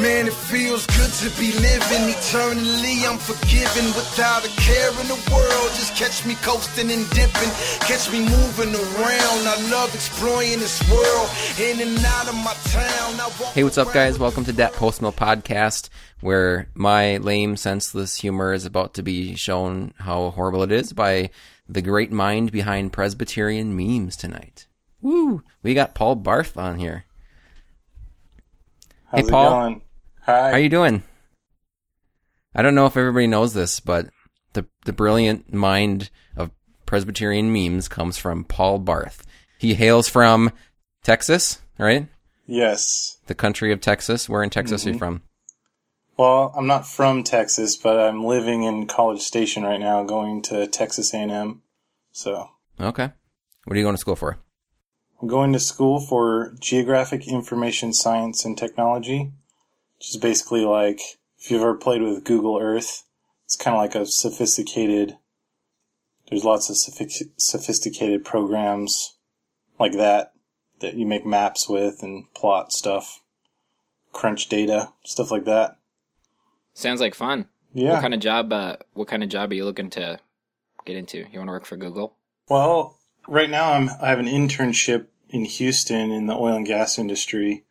Man, it feels good to be living eternally. I'm forgiven without a care in the world. Just catch me coasting and dipping, catch me moving around. I love exploring this world in and out of my town. Hey, what's up, guys? Welcome to that Post Mill podcast, where my lame, senseless humor is about to be shown how horrible it is by the great mind behind Presbyterian memes tonight. Woo! We got Paul Barth on here. How's Hey, it Paul. Hi. How you doing? I don't know if everybody knows this, but the the brilliant mind of Presbyterian memes comes from Paul Barth. He hails from Texas, right? yes. The country of Texas. Where in Texas are you mm-hmm. from? Well, I'm not from Texas, but I'm living in College Station right now, going to Texas A&M. So Okay. What are you going to school for? I'm going to school for Geographic Information Science and Technology, which is basically like if you've ever played with Google Earth, it's kind of like a sophisticated. There's lots of sophisticated programs like that that you make maps with and plot stuff, crunch data, stuff like that. Sounds like fun. Yeah. What kind of job? Uh, what kind of job are you looking to get into? You want to work for Google? Well, right now I'm I have an internship in Houston in the oil and gas industry.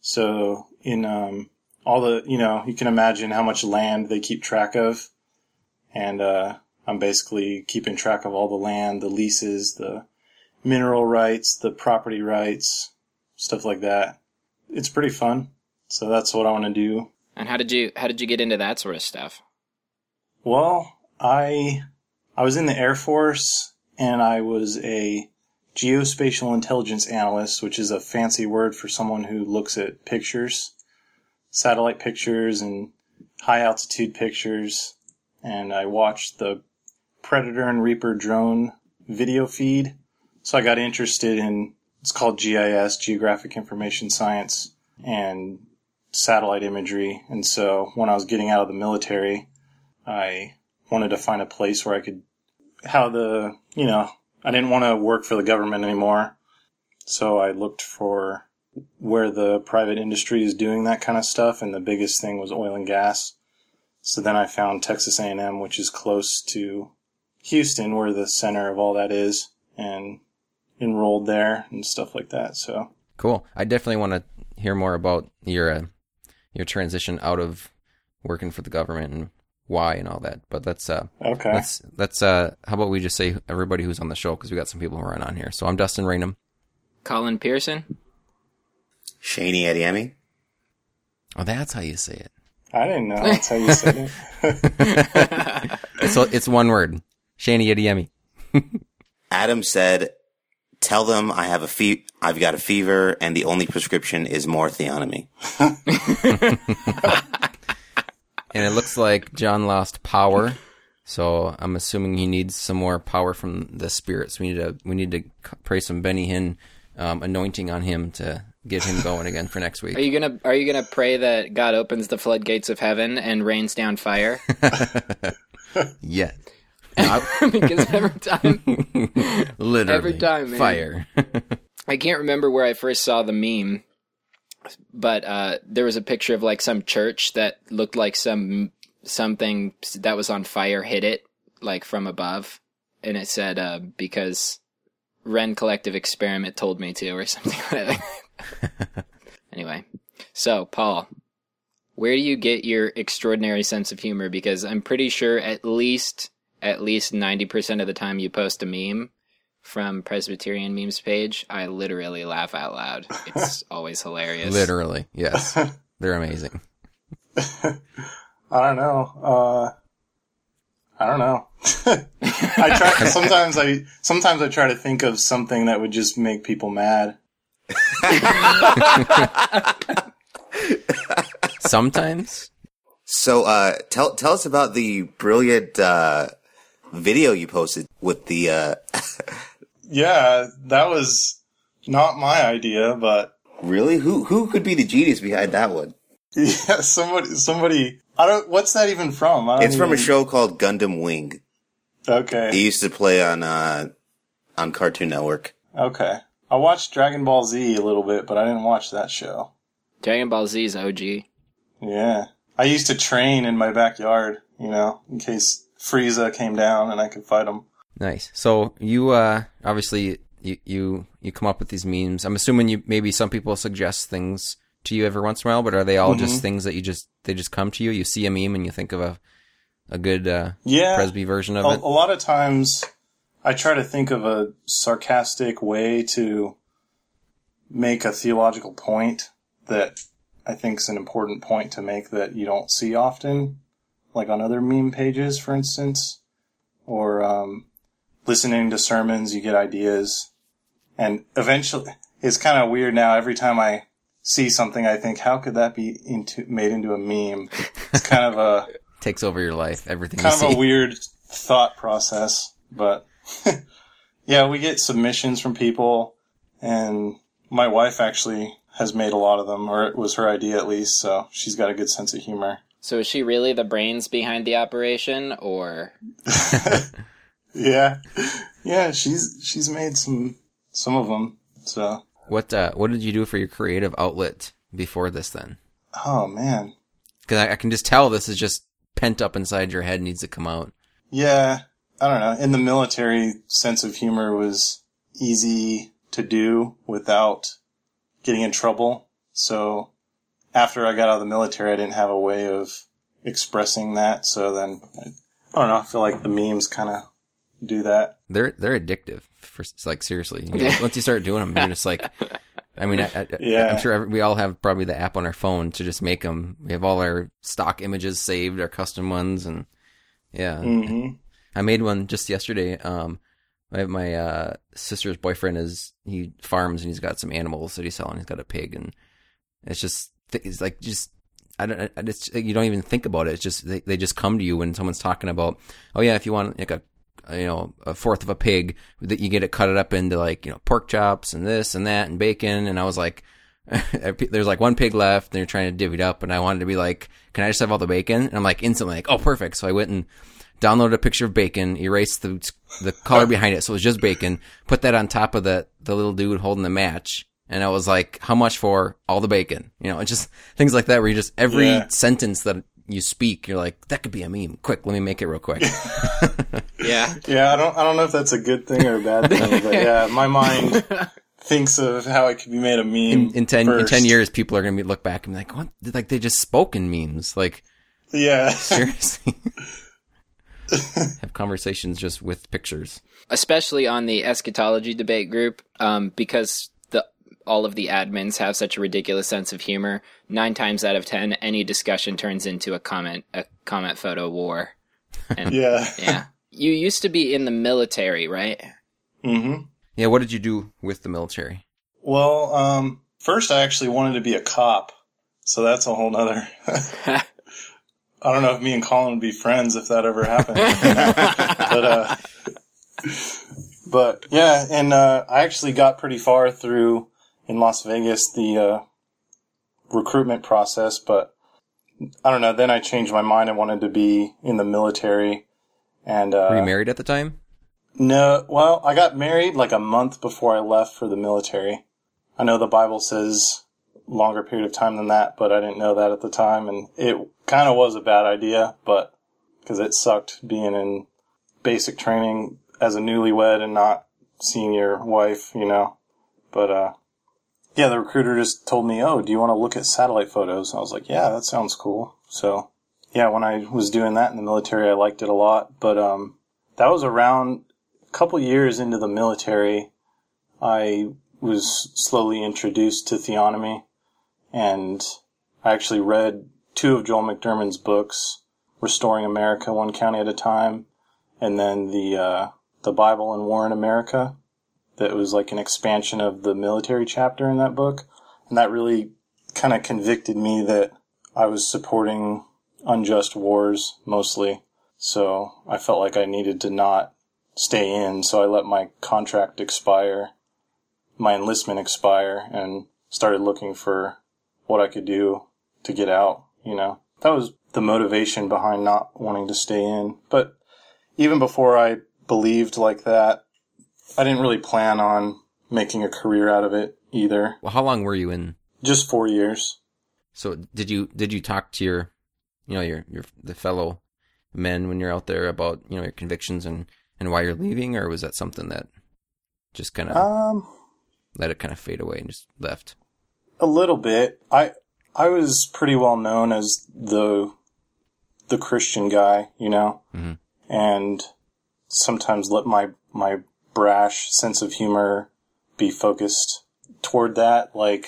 So in um, all the you know you can imagine how much land they keep track of, and uh, I'm basically keeping track of all the land, the leases, the mineral rights, the property rights, stuff like that. It's pretty fun. So that's what I want to do. And how did you how did you get into that sort of stuff? Well, I I was in the Air Force and I was a geospatial intelligence analyst, which is a fancy word for someone who looks at pictures, satellite pictures and high altitude pictures. And I watched the Predator and Reaper drone video feed. So I got interested in it's called GIS, Geographic Information Science, and satellite imagery. And so when I was getting out of the military, I wanted to find a place where I could how the you know I didn't want to work for the government anymore, so I looked for where the private industry is doing that kind of stuff, and the biggest thing was oil and gas. So then I found Texas A&M, which is close to Houston, where the center of all that is, and enrolled there and stuff like that. So Cool. I definitely want to hear more about your uh, your transition out of working for the government and why and all that. But let's uh okay, let's let's uh how about we just say everybody who's on the show because we got some people who are on here. So I'm Dustin Raynham. Colin Pearson. Shaney Adiemi. Oh, that's how you say it. I didn't know that's how you said it. It's it's one word. Shani Yeti Adam said, "Tell them I have a fe- I've got a fever, and the only prescription is more theonomy." And it looks like John lost power. So I'm assuming he needs some more power from the spirits. We need to we need to pray some Benny Hinn um, anointing on him to get him going again for next week. Are week. you gonna Are you gonna pray that God opens the floodgates of heaven and rains down fire? Yeah, because every time literally Every time, man. fire. I can't remember where I first saw the meme, but uh, there was a picture of like some church that looked like some something that was on fire hit it like from above, and it said uh, because Ren Collective Experiment told me to or something like that. anyway, so Paul, where do you get your extraordinary sense of humor? Because I'm pretty sure at least at least ninety percent of the time you post a meme from Presbyterian memes page, I literally laugh out loud. It's always hilarious. literally, yes, they're amazing. I don't know. Uh, I don't know. I try. sometimes I sometimes I try to think of something that would just make people mad. Sometimes So, uh, tell tell us about the brilliant uh, video you posted with the. Uh, Yeah, that was not my idea, but really, who who could be the genius behind that one? yeah, somebody somebody. I don't. What's that even from? I don't It's from a show called Gundam Wing. Okay. It used to play on uh, on Cartoon Network. Okay. I watched Dragon Ball Z a little bit, but I didn't watch that show. Dragon Ball Z is OG. Yeah. I used to train in my backyard, you know, in case Frieza came down and I could fight him. Nice. So you uh obviously you you you come up with these memes. I'm assuming you maybe some people suggest things to you every once in a while, but are they all Mm-hmm. just things that you just they just come to you? You see a meme and you think of a a good uh Yeah. Presby version of a, it. a lot of times I try to think of a sarcastic way to make a theological point that I think is an important point to make that you don't see often, like on other meme pages, for instance, or um, listening to sermons, you get ideas. And eventually, it's kind of weird now. Every time I see something, I think, how could that be into, made into a meme? It's kind of a Takes over your life, everything kind you of see. a weird thought process, but yeah, we get submissions from people, and my wife actually has made a lot of them, or it was her idea at least, so she's got a good sense of humor. So is she really the brains behind the operation, or Yeah, yeah, she's she's made some some of them. So, What uh what did you do for your creative outlet before this then? oh man, Because I, I can just tell this is just pent up inside your head, needs to come out. yeah, I don't know. In the military, sense of humor was easy to do without getting in trouble. So after I got out of the military, I didn't have a way of expressing that. So then, I, I don't know. I feel like the memes kind of do that. They're they're addictive. For like seriously, you know, once you start doing them, you're just like. I mean, I, I, Yeah. I'm sure we all have probably the app on our phone to just make them. We have all our stock images saved, our custom ones, and yeah. hmm I made one just yesterday. Um, my my uh, sister's boyfriend is he farms and he's got some animals that he's selling. He's got a pig, and it's just it's like just I don't you don't even think about it. It's just they they just come to you when someone's talking about oh yeah if you want like a you know a fourth of a pig that you get it cut it up into like you know pork chops and this and that and bacon and I was like. There's like one pig left, and they're trying to divvy it up, and I wanted to be like, "Can I just have all the bacon?" And I'm like, instantly like, "Oh, perfect!" So I went and downloaded a picture of bacon, erased the the color behind it, so it was just bacon. Put that on top of the the little dude holding the match, and I was like, "How much for all the bacon?" You know, it's just things like that where you just every Yeah. sentence that you speak, you're like, "That could be a meme." Quick, let me make it real quick. yeah, Yeah, I don't I don't know if that's a good thing or a bad thing, but yeah, my mind thinks of how it could be made a meme. In, in ten in ten years, people are gonna be look back and be like, "What?" Like they just spoke in memes. Like Yeah. seriously, have conversations just with pictures. especially on the eschatology debate group, um, because the all of the admins have such a ridiculous sense of humor. Nine times out of ten, any discussion turns into a comment a comment photo war. And yeah. yeah, you used to be in the military, right? Mm hmm Yeah, what did you do with the military? Well, um, first I actually wanted to be a cop, so that's a whole nother. I don't know if me and Colin would be friends if that ever happened. but uh, but yeah, and uh, I actually got pretty far through in Las Vegas the uh, recruitment process, but I don't know. Then I changed my mind. I wanted to be in the military, and uh, Were you married at the time? no, well, I got married like a month before I left for the military. I know the Bible says longer period of time than that, but I didn't know that at the time, and it kind of was a bad idea, but because it sucked being in basic training as a newlywed and not seeing your wife, you know. But uh, yeah, the recruiter just told me, "Oh, do you want to look at satellite photos?" I was like, "Yeah, that sounds cool." So yeah, when I was doing that in the military, I liked it a lot, but um, that was around a couple years into the military. I was slowly introduced to theonomy, and I actually read two of Joel McDurmon's books, "Restoring America: One County at a Time," and then the uh, the Bible and War in America. That was like an expansion of the military chapter in that book, and that really kind of convicted me that I was supporting unjust wars mostly. So I felt like I needed to not stay in, so I let my contract expire, my enlistment expire, and started looking for what I could do to get out, you know. That was the motivation behind not wanting to stay in. But even before I believed like that, I didn't really plan on making a career out of it either. Well, how long were you in? Just four years. So did you did you talk to your, you know, your your the fellow men when you're out there about you know your convictions and and why you're leaving, or was that something that just kind of Um, let it kind of fade away and just left? A little bit. I I was pretty well known as the the Christian guy, you know, Mhm. and sometimes let my my brash sense of humor be focused toward that. Like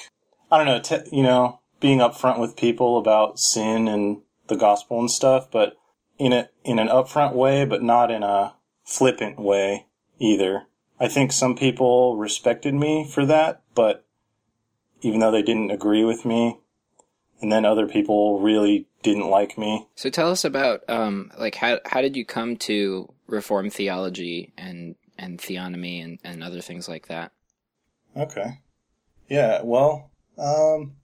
I don't know, te- you know, being upfront with people about sin and the gospel and stuff, but in a in an upfront way, but not in a flippant way either. I think some people respected me for that, but even though they didn't agree with me, and then other people really didn't like me. So tell us about um like how how did you come to reform theology and and theonomy and, and other things like that? Okay. Yeah, well, um,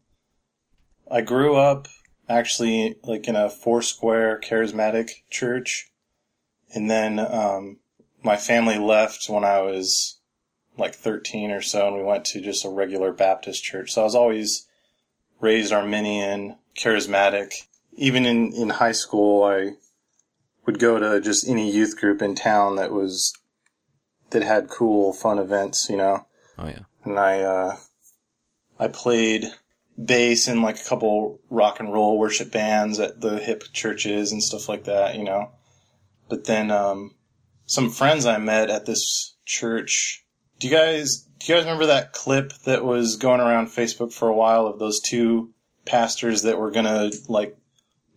I grew up actually like in a four square charismatic church. And then, um, my family left when I was like 13 or so and we went to just a regular Baptist church. So I was always raised Arminian, charismatic. Even in, in high school, I would go to just any youth group in town that was, that had cool, fun events, you know Oh yeah. and I uh, I played bass in like a couple rock and roll worship bands at the hip churches and stuff like that, you know. But then um, some friends I met at this church. Do you guys do you guys remember that clip that was going around Facebook for a while of those two pastors that were gonna like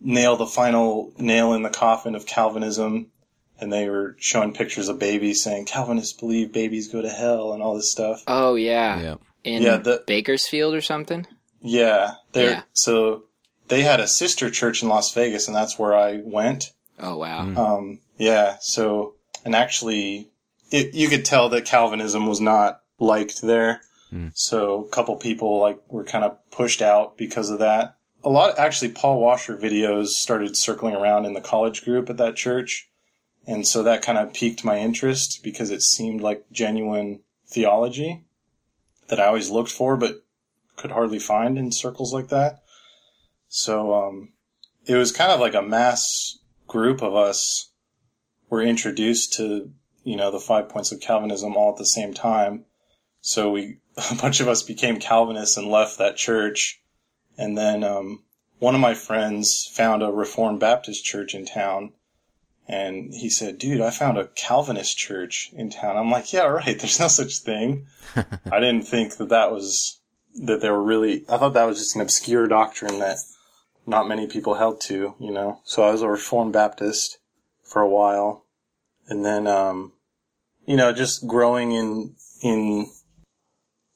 nail the final nail in the coffin of Calvinism? And they were showing pictures of babies saying Calvinists believe babies go to hell and all this stuff. Oh yeah. Yeah. In Yeah, the- Bakersfield or something? Yeah, they're Yeah. so they had a sister church in Las Vegas, and that's where I went. Oh wow. Mm. Um, yeah, so and actually, it, you could tell that Calvinism was not liked there. Mm. So a couple people like were kind of pushed out because of that. A lot, actually, Paul Washer videos started circling around in the college group at that church, and so that kind of piqued my interest because it seemed like genuine theology that I always looked for, but could hardly find in circles like that. So um, it was kind of like a mass group of us were introduced to you know the five points of Calvinism all at the same time. So we a bunch of us became Calvinists and left that church, and then um, one of my friends found a Reformed Baptist church in town. And he said, dude, I found a Calvinist church in town. I'm like, yeah, right. There's no such thing. I didn't think that that was that they were really. I thought that was just an obscure doctrine that not many people held to, you know. So I was a Reformed Baptist for a while, and then, um, you know, just growing in in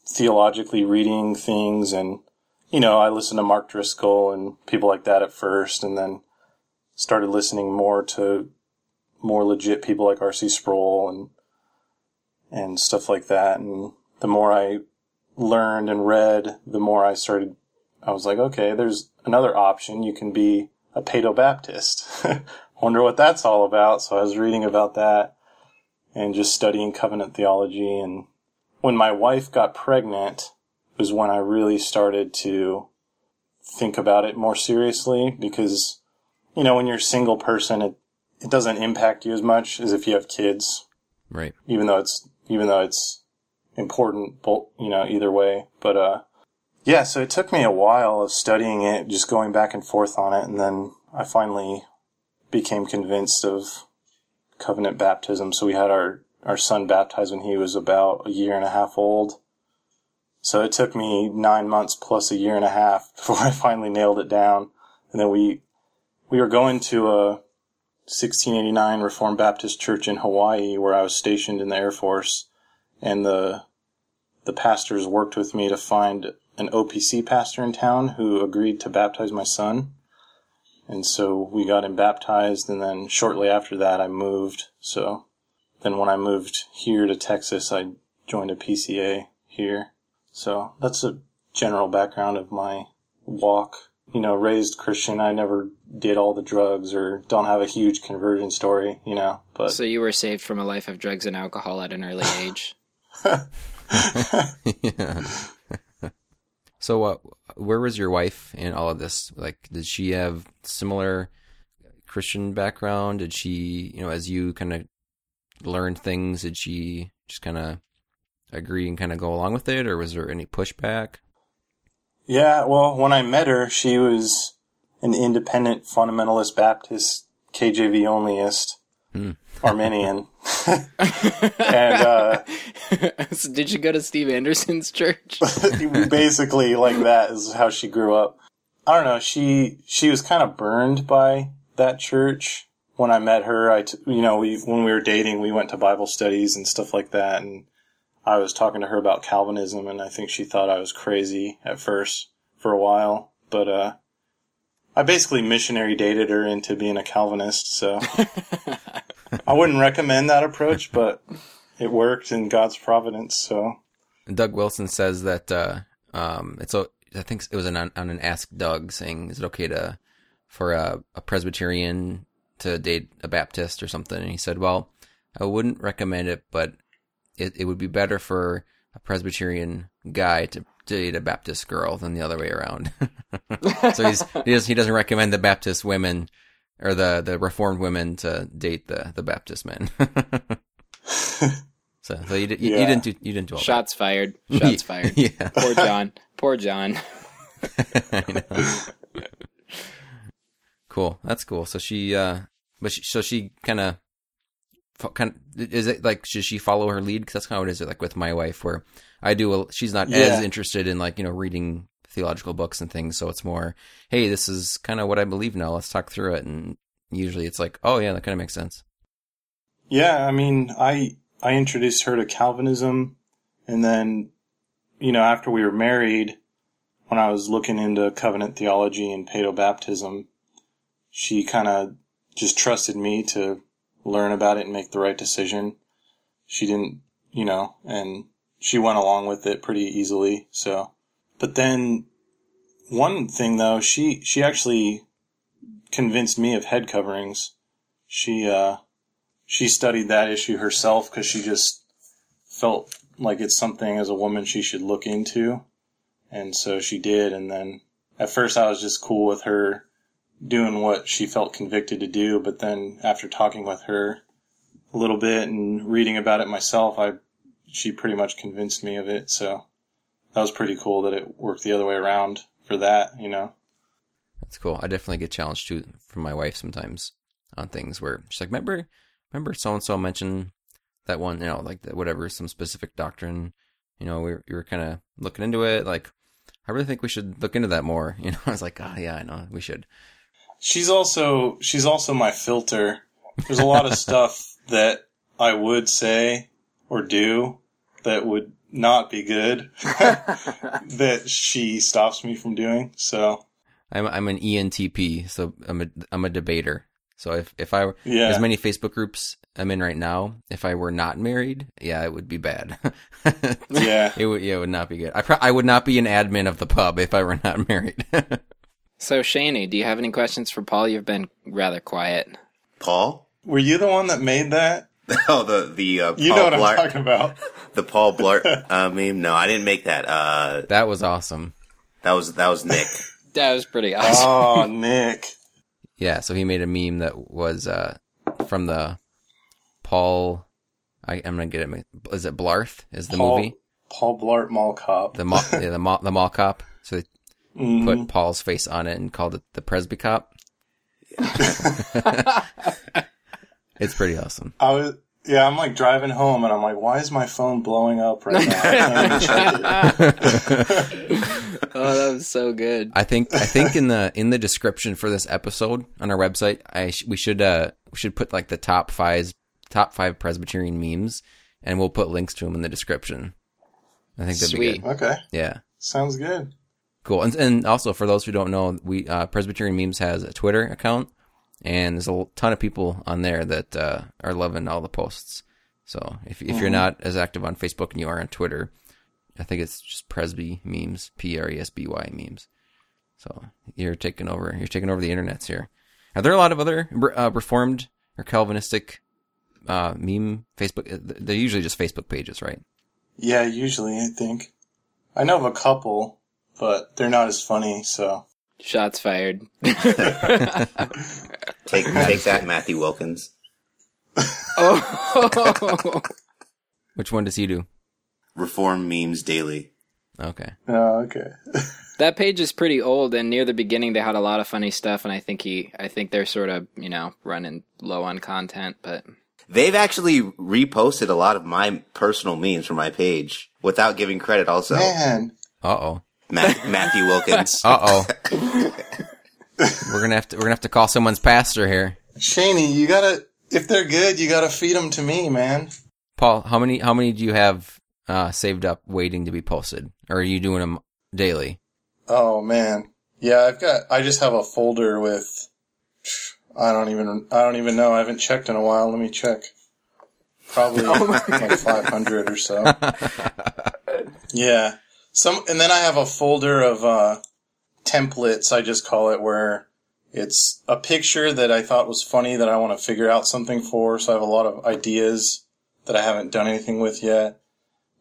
theologically reading things, and you know, I listened to Mark Driscoll and people like that at first, and then started listening more to more legit people like R.C. Sproul and and stuff like that, and the more I learned and read, the more I started. I was like, okay, there's another option. You can be a Paedo Baptist. Wonder what that's all about. So I was reading about that and just studying covenant theology. And when my wife got pregnant was when I really started to think about it more seriously because, you know, when you're a single person, it, it doesn't impact you as much as if you have kids Right. even though it's even though it's important, both you know, either way. But uh, yeah. So it took me a while of studying it, just going back and forth on it, and then I finally became convinced of covenant baptism. So we had our our son baptized when he was about a year and a half old. So it took me nine months plus a year and a half before I finally nailed it down. And then we we were going to a 1689 Reformed Baptist Church in Hawaii where I was stationed in the Air Force and the the pastors worked with me to find an OPC pastor in town who agreed to baptize my son. And so we got him baptized and then shortly after that I moved. So then when I moved here to Texas I joined a PCA here. So that's a general background of my walk. You know, raised Christian. I never did all the drugs or don't have a huge conversion story, you know, but So you were saved from a life of drugs and alcohol at an early age. yeah. So, uh, where was your wife in all of this? Like, did she have similar Christian background? Did she, you know, as you kind of learned things, did she just kind of agree and kind of go along with it, or was there any pushback? Yeah, well, when I met her, she was an independent fundamentalist Baptist, KJV onlyist, Hmm. Arminian. and uh, so did you go to Steve Anderson's church? basically like that is how she grew up. I don't know. She she was kind of burned by that church. When I met her, I t- you know we when we were dating, we went to Bible studies and stuff like that, and I was talking to her about Calvinism, and I think she thought I was crazy at first for a while, but uh, I basically missionary dated her into being a Calvinist. So I wouldn't recommend that approach, but it worked in God's providence. So Doug Wilson says that uh, um, it's a, I think it was an, on an Ask Doug saying, is it okay to for a, a Presbyterian to date a Baptist or something? And he said, well, I wouldn't recommend it, but it, it would be better for a Presbyterian guy to date a Baptist girl than the other way around. so he's, he, does, he doesn't recommend the Baptist women or the, the Reformed women to date the, the Baptist men. so, so you, you, you Yeah. didn't do you didn't do all that. Shots fired. Shots fired. Yeah. Poor John. Poor John. Cool. That's cool. So she, uh, but she, so she kind of, kind of, is it like, should she follow her lead? Cause that's kind of what it is like with my wife where I do, a, she's not Yeah. as interested in like, you know, reading theological books and things. So it's more, Hey, this is kind of what I believe now. Let's talk through it. And usually it's like, oh yeah, that kind of makes sense. Yeah, I mean, I I introduced her to Calvinism, and then, you know, after we were married, when I was looking into covenant theology and paedobaptism, she kind of just trusted me to learn about it and make the right decision. She didn't, you know, and she went along with it pretty easily. So, but then one thing though, she she actually convinced me of head coverings. She uh she studied that issue herself because she just felt like it's something as a woman she should look into. And so she did. And then at first I was just cool with her doing what she felt convicted to do. But then after talking with her a little bit and reading about it myself, I, she pretty much convinced me of it. So that was pretty cool that it worked the other way around for that, you know? That's cool. I definitely get challenged too from my wife sometimes on things where she's like, remember, remember so and so mentioned that one, you know, like the, whatever, some specific doctrine. You know, we were, we were kind of looking into it. Like, I really think we should look into that more. You know, I was like, oh yeah, I know we should. She's also she's also my filter. There's a lot of stuff that I would say or do that would not be good that she stops me from doing. So I'm I'm an ENTP, so I'm a I'm a debater. So if if I were Yeah. as many Facebook groups I'm in right now, if I were not married, yeah, it would be bad. Yeah. it would yeah, it would not be good. I pro- I would not be an admin of the pub if I were not married. So Shani, do you have any questions for Paul? You've been rather quiet. Paul? were you the one that made that? Oh, the the uh, You Paul know what Blart, I'm talking about. the Paul Blart uh, meme. No, I didn't make that. Uh, that was awesome. that was that was Nick. That was pretty awesome. Oh, Nick. Yeah, so he made a meme that was uh, from the Paul. I, I'm gonna get it. Is it Blarth? Is the Paul, movie Paul Blart Mall Cop. the mall, yeah, the mall, the mall cop? So they Mhm. put Paul's face on it and called it the Presby cop. It's pretty awesome. I was yeah, I'm like driving home and I'm like, why is my phone blowing up right now? I can't even check it. oh, that was so good. I think I think in the in the description for this episode on our website, I sh- we should uh we should put like the top five top five Presbyterian memes, and we'll put links to them in the description. I think that'd be good. Okay. Yeah. Sounds good. Cool. And, and also for those who don't know, we uh, Presbyterian Memes has a Twitter account, and there's a ton of people on there that uh, are loving all the posts. So if if you're not as active on Facebook and you are on Twitter, I think it's just Presby memes, P R E S B Y memes. So you're taking over. You're taking over the internets here. Are there a lot of other uh, Reformed or Calvinistic uh, meme Facebook? They're usually just Facebook pages, right? Yeah, usually I think. I know of a couple. but they're not as funny. So Shots fired. Take take that, Matthew Wilkins. oh, Which one does he do? Reform memes daily. Okay. oh, okay. that page is pretty old, and near the beginning they had a lot of funny stuff, and I think he, I think they're sort of, you know, running low on content, but They've actually reposted a lot of my personal memes from my page without giving credit. Also, Man, Uh oh. Ma- Matthew Wilkins. Uh oh. we're gonna have to we're gonna have to call someone's pastor here. Shaney, you gotta if they're good, you gotta feed them to me, man. Paul, how many how many do you have uh, saved up waiting to be posted, or are you doing them daily? Oh man, yeah, I've got. I just have a folder with. I don't even. I don't even know. I haven't checked in a while. Let me check. Probably like 500 or so. Yeah. Some, and then I have a folder of uh, templates. I just call it where it's a picture that I thought was funny that I want to figure out something for. So I have a lot of ideas that I haven't done anything with yet.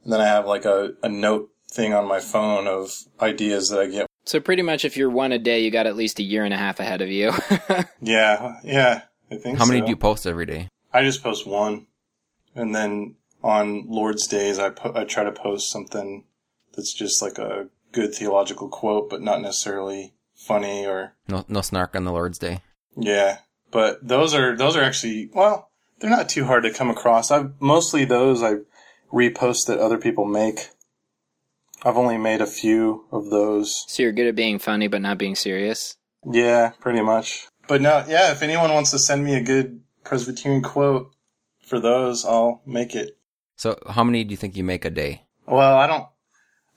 And then I have like a, a note thing on my phone of ideas that I get. so pretty much if you're one a day, you got at least a year and a half ahead of you. Yeah, yeah, I think. How many so. do you post every day? I just post one, and then on Lord's days, I po- I try to post something that's just like a good theological quote, but not necessarily funny or No no snark on the Lord's Day. yeah. But those are those are actually well, they're not too hard to come across. I've mostly those I repost that other people make. I've only made a few of those. so you're good at being funny, but not being serious. Yeah, pretty much. But no, yeah, if anyone wants to send me a good Presbyterian quote for those, I'll make it. So how many do you think you make a day? Well, I don't.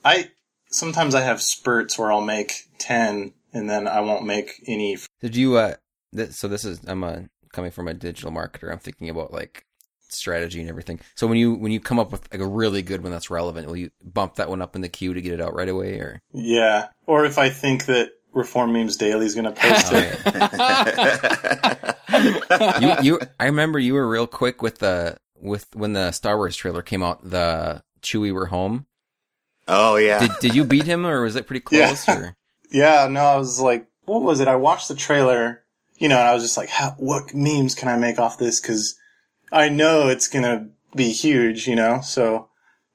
I sometimes I have spurts where I'll make ten, and then I won't make any. Did you uh? Th- so this is I'm uh, coming from a digital marketer. I'm thinking about like strategy and everything. So when you when you come up with like a really good one that's relevant, will you bump that one up in the queue to get it out right away, or Yeah, or if I think that Reform Memes Daily is going to post Oh, it. you you I remember you were real quick with the with when the Star Wars trailer came out, the Chewie were home. Oh yeah. Did did you beat him or was it pretty close? Yeah. Or Yeah, no, I was like, what was it? I watched the trailer, you know, and I was just like, How, what memes can I make off this? Because I know it's going to be huge, you know. So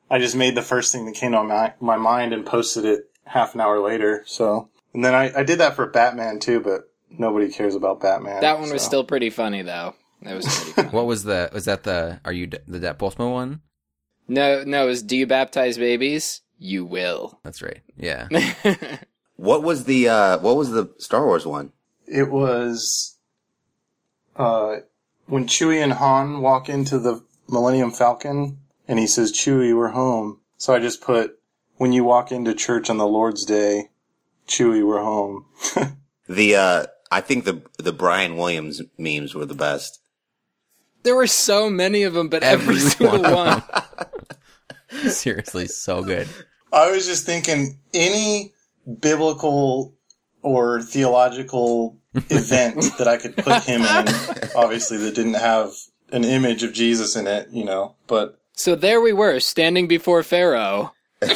I just made the first thing that came to my my mind and posted it half an hour later. So and then I, I did that for Batman too, but nobody cares about Batman. That one was still pretty funny, though. That was pretty funny. what was the was that the are you the Debt Postma one? no, no, it was Do You Baptize Babies? You will. That's right. Yeah. what was the uh what was the Star Wars one? It was uh, when Chewie and Han walk into the Millennium Falcon, and he says, "Chewie, we're home." So I just put, "When you walk into church on the Lord's Day, Chewie, we're home." The uh I think the the Brian Williams memes were the best. there were so many of them, but every, Every single one. one. Seriously, so good. I was just thinking, any biblical or theological event that I could put him in, obviously that didn't have an image of Jesus in it, you know, but So there we were, standing before Pharaoh.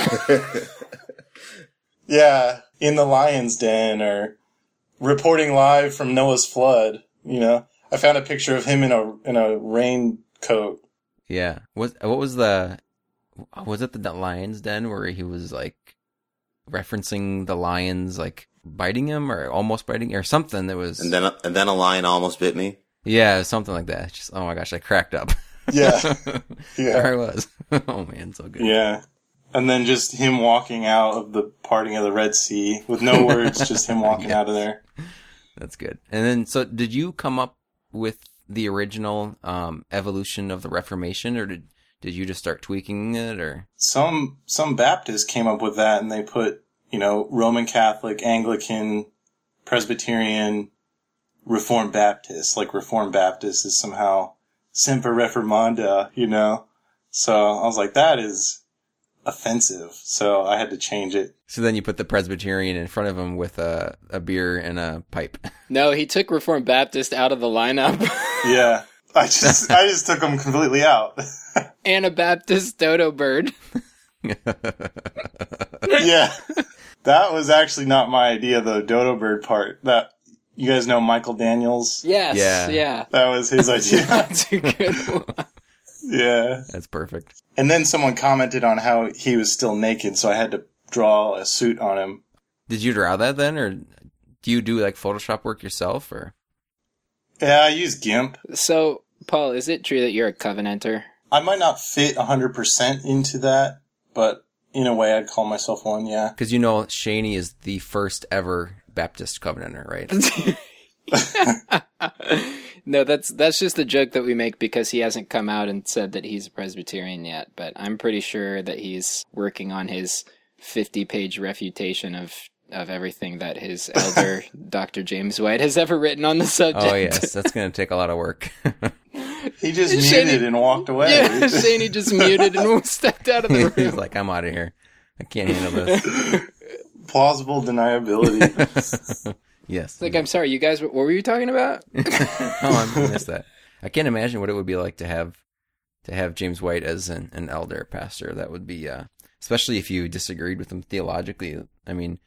Yeah, in the lion's den or reporting live from Noah's flood. You know, I found a picture of him in a in a raincoat. Yeah. What what was the was it the Lions Den where he was like referencing the lions like biting him or almost biting or something that was And then and then a lion almost bit me. yeah something like that. Just oh my gosh, I cracked up. Yeah, there yeah, I was. oh man, so good. yeah. And then just him walking out of the parting of the Red Sea with no words, just him walking out of there. That's good. And then so did you come up with the original um evolution of the Reformation or did did you just start tweaking it or Some some Baptists came up with that, and they put you know Roman Catholic, Anglican, Presbyterian, Reformed Baptist. Like Reformed Baptist is somehow semper reformanda, you know. So I was like, that is offensive. So I had to change it. so then you put the Presbyterian in front of him with a a beer and a pipe. No, he took Reformed Baptist out of the lineup. Yeah, I just I just took them completely out. Anabaptist dodo bird. yeah, That was actually not my idea, the dodo bird part. That you guys know Michael Daniels. Yes. Yeah. Yeah. That was his idea. That's a good one. yeah. That's perfect. And then someone commented on how he was still naked, so I had to draw a suit on him. Did you draw that then, or do you do like Photoshop work yourself, or? Yeah, I use GIMP. So, Paul, is it true that you're a Covenanter? I might not fit 100% into that, but in a way I'd call myself one, yeah. Because you know Shaney is the first ever Baptist Covenanter, right? no, that's that's just a joke that we make because he hasn't come out and said that he's a Presbyterian yet. But I'm pretty sure that he's working on his 50 page refutation of of everything that his elder Dr. James White has ever written on the oh, subject. oh yes, that's going to take a lot of work. He just Shane- muted and walked away. yeah, Shaney just muted and stepped out of the room. He's like, I'm out of here. I can't handle this. Plausible deniability. Yes. Like, I'm sorry, you guys, what were you talking about? oh, I missed that. I can't imagine what it would be like to have to have James White as an, an elder pastor. That would be, uh, especially if you disagreed with him theologically. I mean,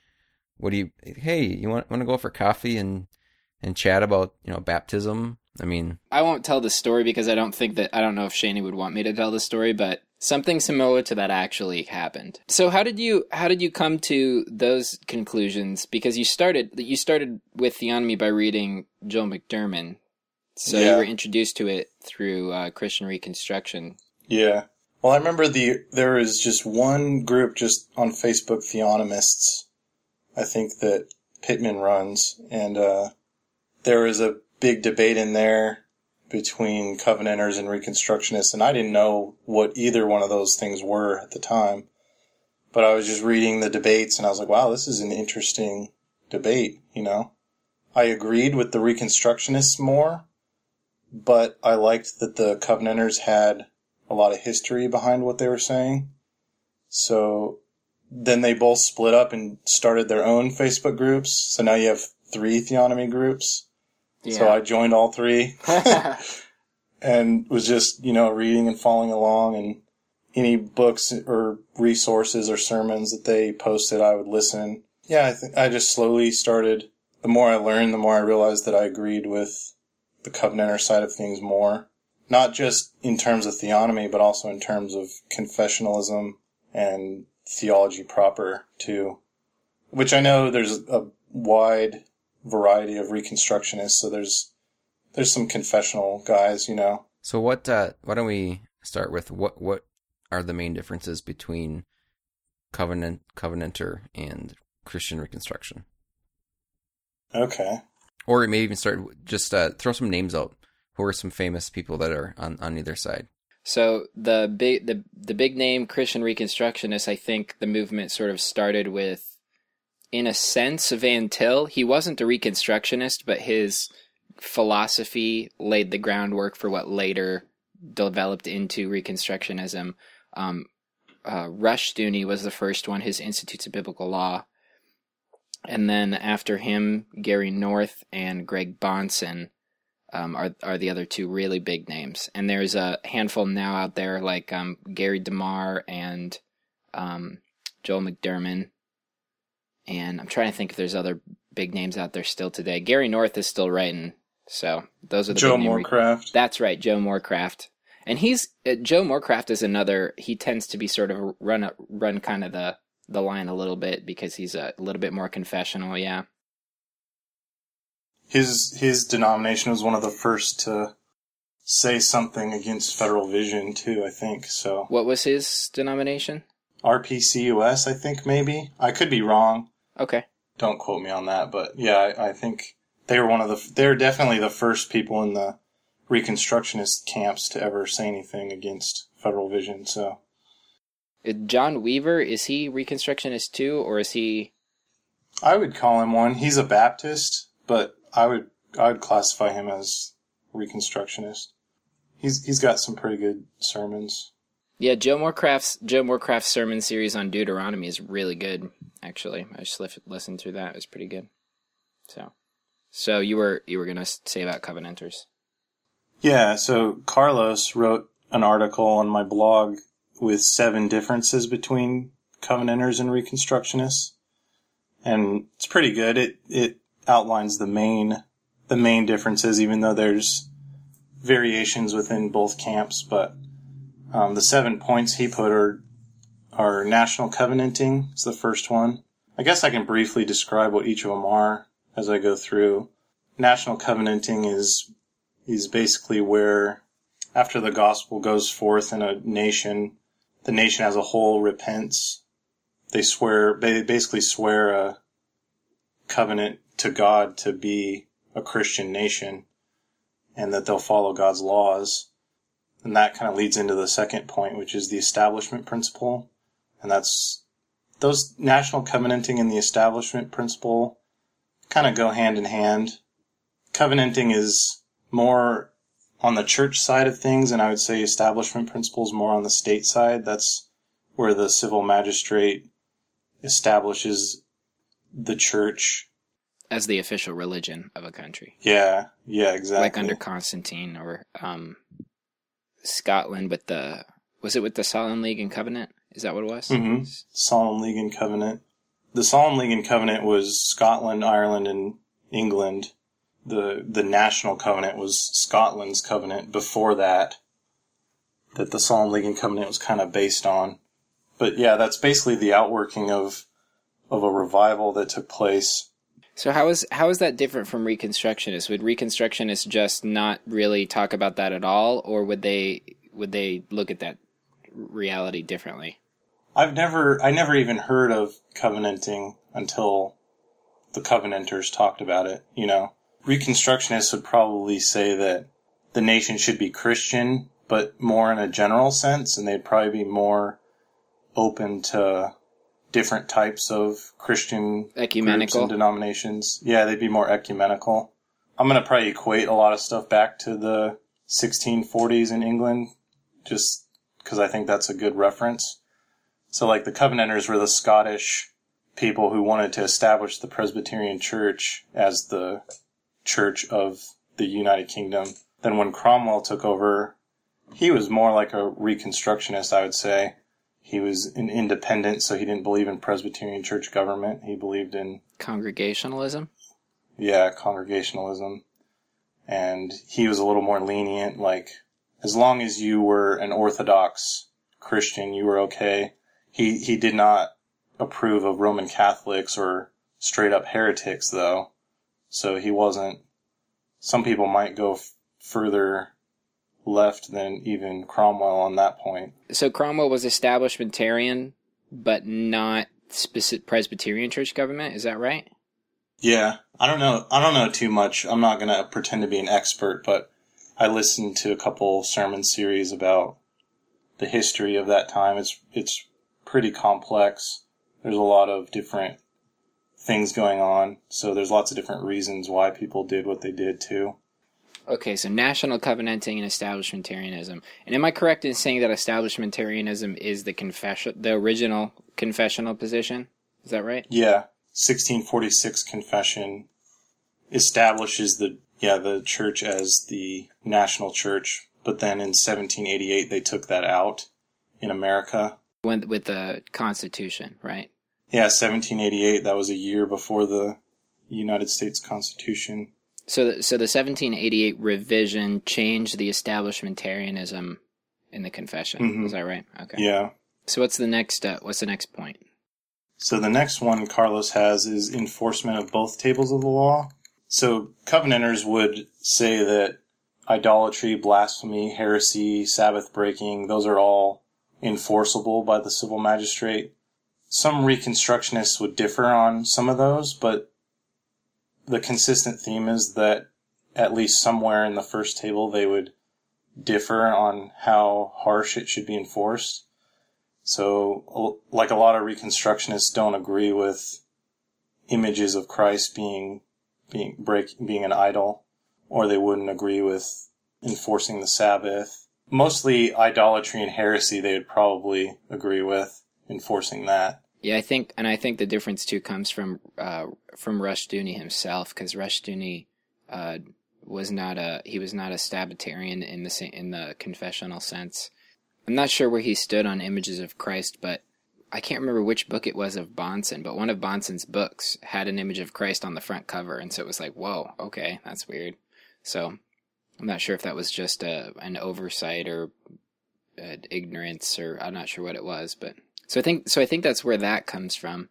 what do you? Hey, you want want to go for coffee and and chat about you know baptism? I mean, I won't tell the story because I don't think that I don't know if Shaney would want me to tell the story, but something similar to that actually happened. So how did you how did you come to those conclusions? Because you started you started with theonomy by reading Joel McDurmon, so you were introduced to it through uh, Christian Reconstruction. yeah. Well, I remember the there is just one group just on Facebook, Theonomists, I think that Pittman runs, and uh, there was a big debate in there between Covenanters and Reconstructionists, and I didn't know what either one of those things were at the time. But I was just reading the debates, and I was like, "Wow, this is an interesting debate." You know, I agreed with the Reconstructionists more, but I liked that the Covenanters had a lot of history behind what they were saying. So then they both split up and started their own Facebook groups. So now you have three theonomy groups. So I joined all three and was just, you know, reading and following along and any books or resources or sermons that they posted, I would listen. Yeah, I think I just slowly started. The more I learned, the more I realized that I agreed with the Covenanter side of things more. Not just in terms of theonomy, but also in terms of confessionalism and theology proper too. Which I know there's a wide variety of reconstructionists, so there's there's some confessional guys, you know. so what? Uh, why don't we start with what? What are the main differences between covenant covenanter and Christian Reconstruction? Okay. Or maybe even start just uh, throw some names out. Who are some famous people that are on, on either side? So the big the the big name Christian Reconstructionists, I think the movement sort of started with, in a sense, Van Til. He wasn't a Reconstructionist, but his philosophy laid the groundwork for what later developed into Reconstructionism. Um, uh, Rushdoony was the first one, his Institutes of Biblical Law, and then after him, Gary North and Greg Bahnsen um, are are the other two really big names. And there's a handful now out there like um, Gary Demar and um, Joel McDurmon. And I'm trying to think if there's other big names out there still today. Gary North is still writing, so those are the Joe name re- that's right, Joe Morecraft. And he's uh, Joe Morecraft is another. He tends to be sort of run run kind of the the line a little bit because he's a little bit more confessional. Yeah. His his denomination was one of the first to say something against federal vision too, I think. So What was his denomination? RPCUS, I think maybe. I could be wrong. Okay. Don't quote me on that, but yeah, I, I think they were one of the they're definitely the first people in the reconstructionist camps to ever say anything against federal vision. So Uh, John Weaver is he Reconstructionist too, or is he? I would call him one. He's a Baptist, but I would I would classify him as reconstructionist. He's he's got some pretty good sermons. Yeah, Joe Morecraft's Joe Morecraft's sermon series on Deuteronomy is really good. Actually, I just listened through that; it was pretty good. So, so you were you were gonna say about Covenanters? Yeah, so Carlos wrote an article on my blog with seven differences between Covenanters and Reconstructionists. and it's pretty good. It it outlines the main the main differences, even though there's variations within both camps. But um, the seven points he put are are national covenanting. It's the first one. I guess I can briefly describe what each of them are as I go through. National covenanting is is basically where after the gospel goes forth in a nation, the nation as a whole repents. They swear, they basically swear a covenant to God to be a Christian nation and that they'll follow God's laws. And that kind of leads into the second point, which is the establishment principle. And that's those national covenanting and the establishment principle kind of go hand in hand. Covenanting is more on the church side of things, and I would say establishment principles more on the state side. That's where the civil magistrate establishes the church as the official religion of a country. Yeah, yeah, exactly. Like under Constantine or um, Scotland with the was it with the Solemn League and Covenant? Is that what it was? Mm-hmm. Solemn League and Covenant. The Solemn League and Covenant was Scotland, Ireland, and England. The the National Covenant was Scotland's covenant before that. That the Solemn League and Covenant was kind of based on. But yeah, that's basically the outworking of of a revival that took place. So how is how is that different from Reconstructionists? Would Reconstructionists just not really talk about that at all, or would they would they look at that reality differently? I've never I never even heard of covenanting until the covenanters talked about it, you know. Reconstructionists would probably say that the nation should be Christian, but more in a general sense, and they'd probably be more open to different types of Christian ecumenical and denominations. Yeah, they'd be more ecumenical. I'm gonna probably equate a lot of stuff back to the 1640s in England, just because I think that's a good reference. So, like the Covenanters were the Scottish people who wanted to establish the Presbyterian Church as the church of the United Kingdom. Then, when Cromwell took over, he was more like a Reconstructionist, I would say he was an independent, so he didn't believe in Presbyterian church government. He believed in congregationalism. Yeah, congregationalism. And he was a little more lenient, like, as long as you were an Orthodox Christian, you were okay. He, he did not approve of Roman Catholics or straight up heretics, though. So he wasn't, some people might go f- further left than even Cromwell on that point. So Cromwell was establishmentarian, but not specific Presbyterian church government. Is that right? Yeah, I don't know. I don't know too much. I'm not gonna pretend to be an expert, but I listened to a couple sermon series about the history of that time. It's it's pretty complex. There's a lot of different things going on, so there's lots of different reasons why people did what they did too. Okay, so national covenanting and establishmentarianism. And am I correct in saying that establishmentarianism is the confession, the original confessional position? Is that right? Yeah, 1646 confession establishes the yeah the church as the national church, but then in 1788 they took that out in America. When, with the Constitution, right? Yeah, 1788. That was a year before the United States Constitution. So, the, so the 1788 revision changed the establishmentarianism in the confession. Mm-hmm. Is that right? Okay. Yeah. So, what's the next? Uh, what's the next point? So the next one Carlos has is enforcement of both tables of the law. So Covenanters would say that idolatry, blasphemy, heresy, Sabbath breaking, those are all enforceable by the civil magistrate. Some Reconstructionists would differ on some of those, but the consistent theme is that at least somewhere in the first table they would differ on how harsh it should be enforced. So, like a lot of Reconstructionists don't agree with images of Christ being being break being an idol, or they wouldn't agree with enforcing the Sabbath. Mostly idolatry and heresy, they would probably agree with enforcing that. Yeah, I think, and I think the difference too comes from uh, from Rushdoony himself, because Rushdoony uh, was not a he was not a Sabbatarian in the in the confessional sense. I'm not sure where he stood on images of Christ, but I can't remember which book it was of Bahnsen, but one of Bahnsen's books had an image of Christ on the front cover, and so it was like, whoa, okay, that's weird. So I'm not sure if that was just a an oversight or uh, ignorance, or I'm not sure what it was, but so I think so I think that's where that comes from.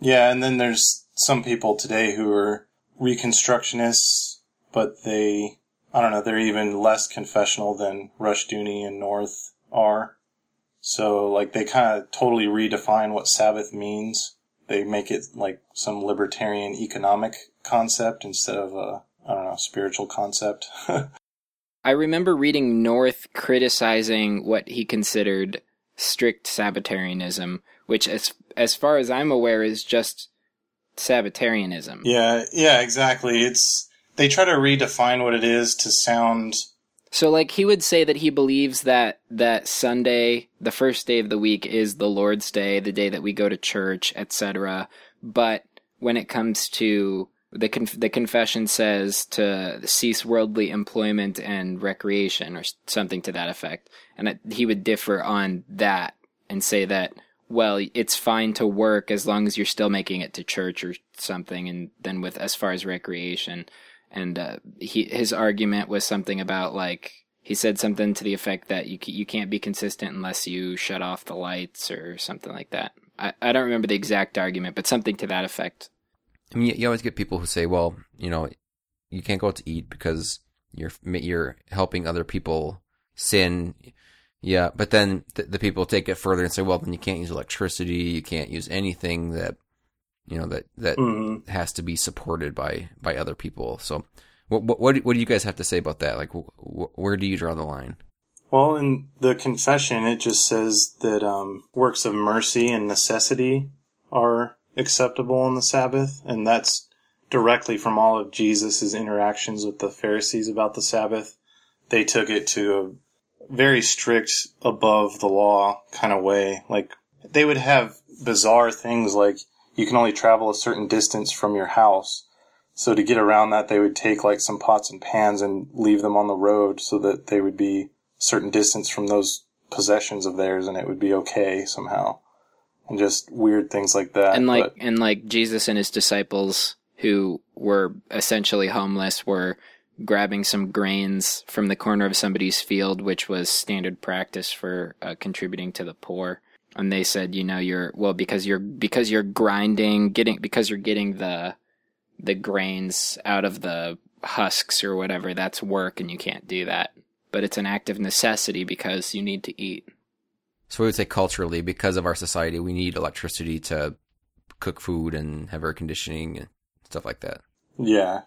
Yeah, and then there's some people today who are reconstructionists, but they I don't know, they're even less confessional than Rushdoony and North are. So like they kind of totally redefine what Sabbath means. They make it like some libertarian economic concept instead of a I don't know spiritual concept. I remember reading North criticizing what he considered strict Sabbatarianism, which, as as far as I'm aware, is just Sabbatarianism. yeah, yeah, exactly. It's they try to redefine what it is to sound So, like, he would say that he believes that that Sunday, the first day of the week, is the Lord's Day, the day that we go to church, etc. But when it comes to the conf- the confession says to cease worldly employment and recreation, or something to that effect, and he would differ on that and say that well, it's fine to work as long as you're still making it to church or something, and then with as far as recreation, and uh, he his argument was something about like he said something to the effect that you you can't be consistent unless you shut off the lights or something like that. I, I don't remember the exact argument, but something to that effect. I mean, you, always get people who say, "Well, you know, you can't go out to eat because you're you're helping other people sin." Yeah, but then the, the people take it further and say, "Well, then you can't use electricity. You can't use anything that you know that that Mhm. has to be supported by by other people." So, what what what do, what do you guys have to say about that? Like, wh- where do you draw the line? Well, in the confession, it just says that um, works of mercy and necessity are acceptable on the Sabbath, and that's directly from all of Jesus' interactions with the Pharisees about the Sabbath. They took it to a very strict, above the law kind of way. Like, they would have bizarre things like you can only travel a certain distance from your house. So to get around that, they would take like some pots and pans and leave them on the road so that they would be a certain distance from those possessions of theirs and it would be okay somehow. And just weird things like that. and like But- and like Jesus and his disciples who were essentially homeless were grabbing some grains from the corner of somebody's field which was standard practice for uh, contributing to the poor and they said you know you're well because you're because you're grinding getting because you're getting the the grains out of the husks or whatever that's work and you can't do that but it's an act of necessity because you need to eat So we would say culturally, because of our society, we need electricity to cook food and have air conditioning and stuff like that. yeah.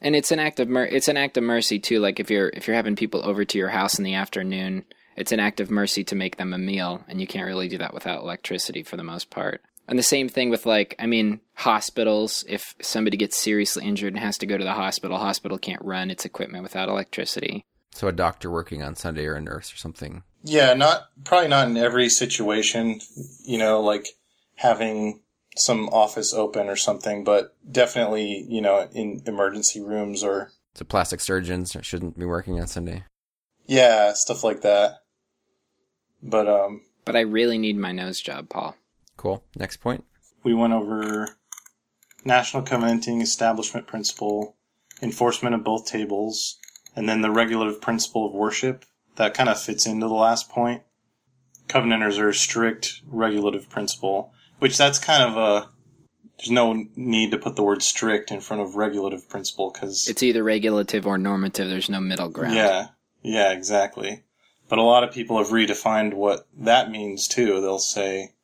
And it's an act of mer- it's an act of mercy too. Like if you're if you're having people over to your house in the afternoon, it's an act of mercy to make them a meal, and you can't really do that without electricity for the most part. And the same thing with like I mean hospitals. If somebody gets seriously injured and has to go to the hospital, hospital can't run its equipment without electricity. So a doctor working on Sunday or a nurse or something. Yeah, not probably not in every situation, you know, like having some office open or something, but definitely, you know, in emergency rooms or to plastic surgeons shouldn't be working on Sunday. yeah, stuff like that. But um But I really need my nose job, Paul. Cool. Next point. we went over national covenanting establishment principle, enforcement of both tables, and then the regulative principle of worship. That kind of fits into the last point. Covenanters are a strict regulative principle, which that's kind of a there's no need to put the word strict in front of regulative principle because It's either regulative or normative. There's no middle ground. yeah, yeah, exactly. But a lot of people have redefined what that means too. They'll say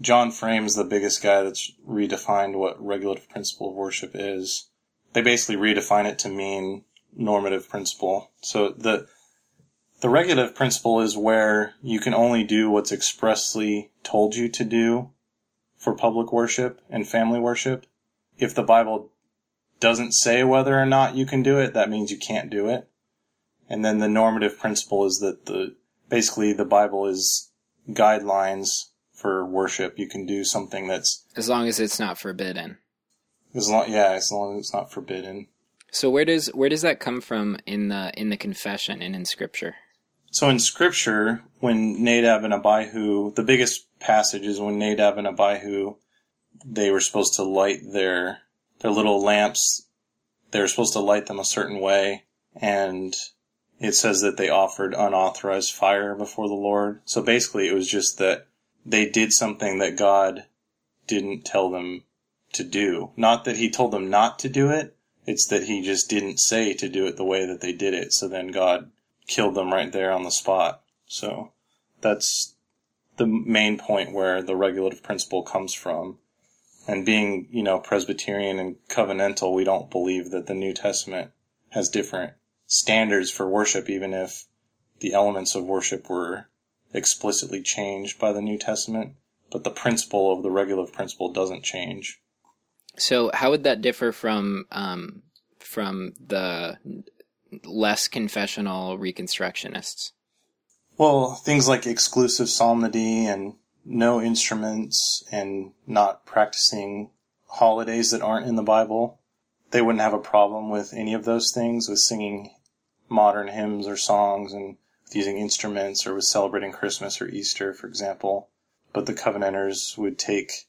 John Frame's the biggest guy that's redefined what regulative principle of worship is. They basically redefine it to mean normative principle. So the the regulative principle is where you can only do what's expressly told you to do for public worship and family worship. If the Bible doesn't say whether or not you can do it, that means you can't do it. And then the normative principle is that the basically the Bible is guidelines for worship. You can do something that's As long as it's not forbidden. as long yeah, as long as it's not forbidden. So where does where does that come from in the in the confession and in scripture? So in scripture, when Nadab and Abihu, the biggest passage is when Nadab and Abihu, they were supposed to light their, their little lamps. They were supposed to light them a certain way. And it says that they offered unauthorized fire before the Lord. So basically it was just that they did something that God didn't tell them to do. Not that he told them not to do it. It's that he just didn't say to do it the way that they did it. So then God killed them right there on the spot. So that's the main point where the regulative principle comes from. And being, you know, Presbyterian and covenantal, we don't believe that the New Testament has different standards for worship, even if the elements of worship were explicitly changed by the New Testament. But the principle of the regulative principle doesn't change. So how would that differ from um, from the less confessional reconstructionists? Well, things like exclusive psalmody and no instruments and not practicing holidays that aren't in the Bible, they wouldn't have a problem with any of those things, with singing modern hymns or songs and with using instruments or with celebrating Christmas or Easter, for example. But the Covenanters would take,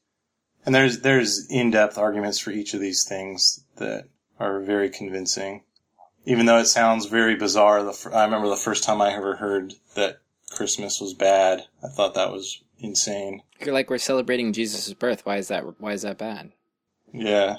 and there's, there's in-depth arguments for each of these things that are very convincing. Even though it sounds very bizarre, the, I remember the first time I ever heard that Christmas was bad. I thought that was insane. You're like we're celebrating Jesus' birth. Why is that? Why is that bad? Yeah,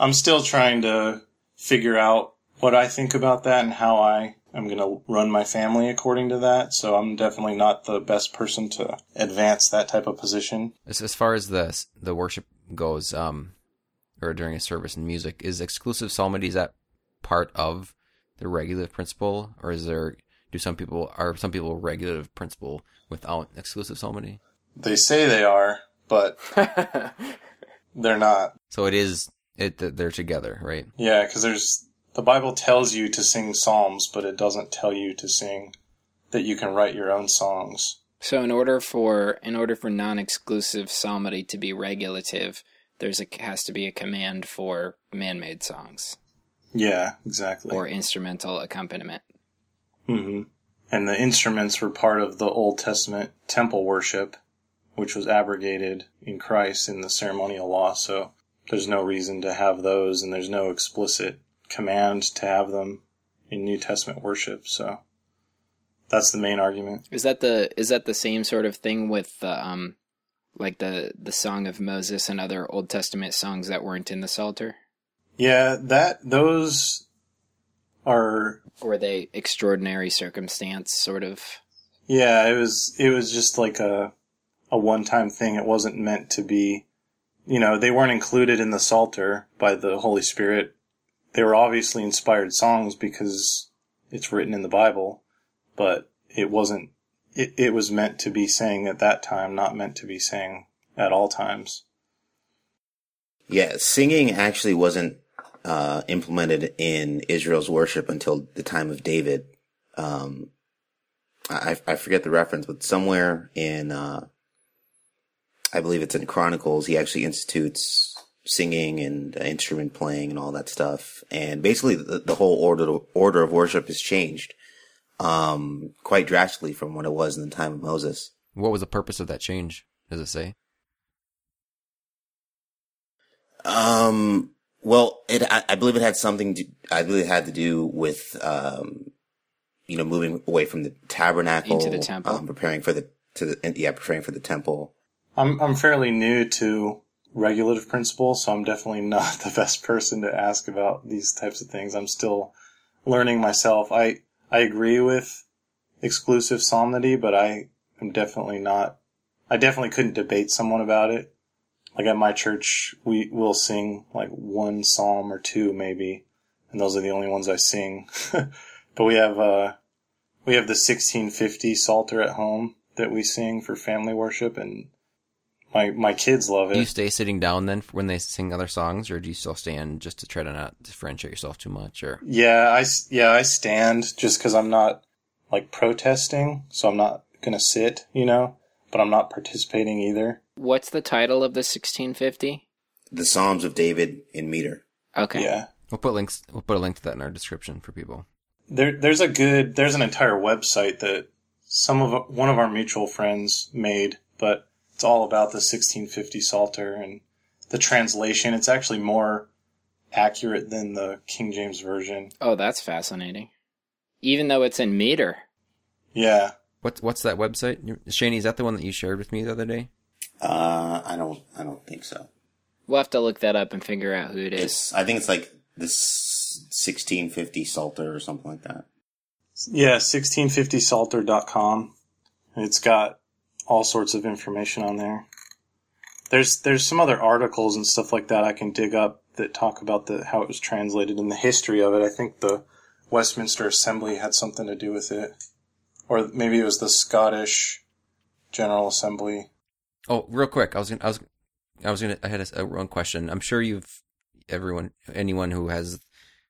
I'm still trying to figure out what I think about that and how I am going to run my family according to that. So I'm definitely not the best person to advance that type of position. As, as far as the the worship goes, um, or during a service and music, is exclusive psalmody is that part of the regulative principle, or is there do some people are some people regulative principle without exclusive psalmody? They say they are, but they're not. So it is it they're together, right? Yeah, because there's the Bible tells you to sing psalms, but it doesn't tell you to sing that you can write your own songs. So in order for in order for non-exclusive psalmody to be regulative, there's a has to be a command for man-made songs. Yeah, exactly. Or instrumental accompaniment. Mm-hmm. And the instruments were part of the Old Testament temple worship, which was abrogated in Christ in the ceremonial law. So there's no reason to have those, and there's no explicit command to have them in New Testament worship. So that's the main argument. Is that the is that the same sort of thing with the um like the the Song of Moses and other Old Testament songs that weren't in the Psalter? Yeah, that those are were they extraordinary circumstance sort of? yeah, it was it was just like a a one-time thing. It wasn't meant to be you know, they weren't included in the Psalter by the Holy Spirit. They were obviously inspired songs because it's written in the Bible, but it wasn't it, it was meant to be sang at that time, not meant to be sang at all times. Yeah, singing actually wasn't uh, implemented in Israel's worship until the time of David. Um, I, I forget the reference, but somewhere in, uh, I believe it's in Chronicles, he actually institutes singing and instrument playing and all that stuff. And basically, the, the whole order order of worship has changed um, quite drastically from what it was in the time of Moses. What was the purpose of that change? Does it say? Um, well, it, I, I believe it had something to, I believe it had to do with, um, you know, moving away from the tabernacle Into the temple. um, preparing for the, to the, yeah, preparing for the temple. I'm I'm fairly new to regulative principles, so I'm definitely not the best person to ask about these types of things. I'm still learning myself. I I agree with exclusive psalmody, but I am definitely not. I definitely couldn't debate someone about it. Like at my church, we will sing like one psalm or two maybe, and those are the only ones I sing. but we have uh we have the 1650 Psalter at home that we sing for family worship, and my my kids love it. Do you stay sitting down then when they sing other songs, or do you still stand just to try to not differentiate yourself too much? Or Yeah, I yeah I stand just because I'm not like protesting, so I'm not gonna sit, you know, but I'm not participating either. What's the title of the 1650? The Psalms of David in meter. Okay. Yeah, we'll put links. We'll put a link to that in our description for people. there there's a good there's an entire website that some of one of our mutual friends made, but it's all about the 1650 Psalter and the translation. It's actually more accurate than the King James version. Oh, that's fascinating. Even though it's in meter. Yeah. What's what's that website? Shaney, is that the one that you shared with me the other day? Uh, I don't, I don't think so. We'll have to look that up and figure out who it is. It's, I think it's like this 1650 Psalter or something like that. Yeah, 1650psalter.com. It's got all sorts of information on there. There's there's some other articles and stuff like that I can dig up that talk about the how it was translated and the history of it. I think the Westminster Assembly had something to do with it, or maybe it was the Scottish General Assembly. Oh, real quick, I was gonna, I was, I was gonna, I had a, a one question. I'm sure you've, everyone, anyone who has,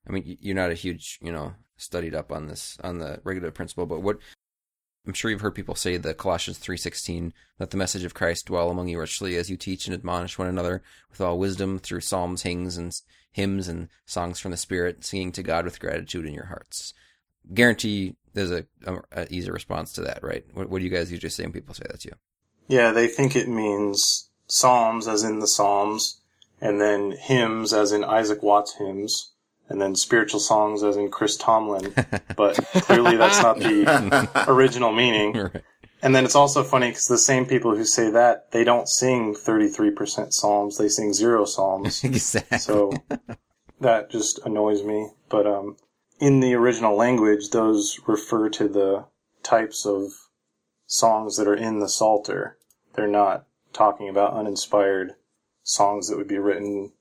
I mean, you're not a huge, you know, studied up on this on the regular principle, but what I'm sure you've heard people say the Colossians 3:16 let the message of Christ dwell among you richly as you teach and admonish one another with all wisdom through psalms, hymns and hymns and songs from the Spirit, singing to God with gratitude in your hearts. Guarantee there's a, a, a easy response to that, right? What, what do you guys usually say when people say that to you? Yeah, they think it means psalms as in the Psalms, and then hymns as in Isaac Watts hymns, and then spiritual songs as in Chris Tomlin. But clearly that's not the original meaning. Right. And then it's also funny because the same people who say that, they don't sing 33% psalms, they sing zero psalms. exactly. So that just annoys me. But um, in the original language, those refer to the types of songs that are in the Psalter. They're not talking about uninspired songs that would be written,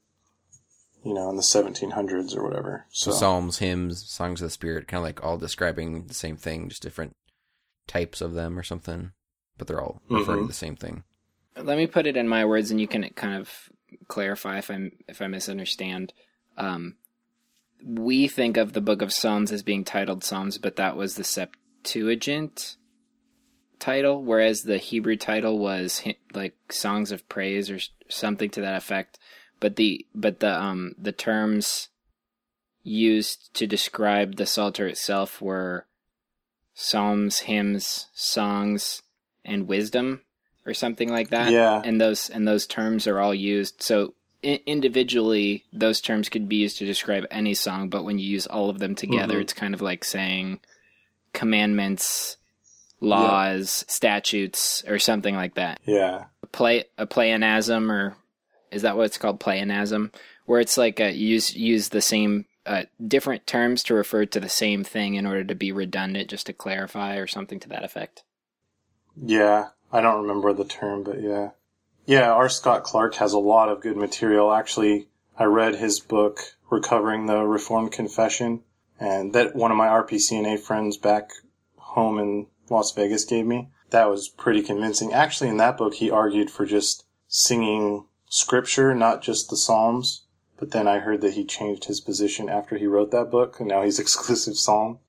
you know, in the 1700s or whatever. So, So psalms, hymns, songs of the spirit, kind of like all describing the same thing, just different types of them or something, but they're all referring to Mhm. the same thing. Let me put it in my words, and you can kind of clarify if I'm if I misunderstand. Um, we think of the Book of Psalms as being titled Psalms, but that was the Septuagint title, whereas the Hebrew title was like songs of praise or something to that effect. But the but the um the terms used to describe the Psalter itself were psalms, hymns, songs, and wisdom, or something like that. Yeah. and those and those terms are all used. So individually, those terms could be used to describe any song, but when you use all of them together, Mhm. it's kind of like saying commandments, laws, statutes, or something like that. yeah. A play a pleonasm, or is that what it's called? Pleonasm, where it's like uh use use the same uh, different terms to refer to the same thing in order to be redundant, just to clarify, or something to that effect. Yeah, I don't remember the term, but yeah. Yeah, R. Scott Clark has a lot of good material. Actually, I read his book, Recovering the Reformed Confession, and that one of my RPCNA friends back home in Las Vegas gave me. That was pretty convincing. Actually, in that book, he argued for just singing scripture, not just the Psalms. But then I heard that he changed his position after he wrote that book, and now he's exclusive Psalm.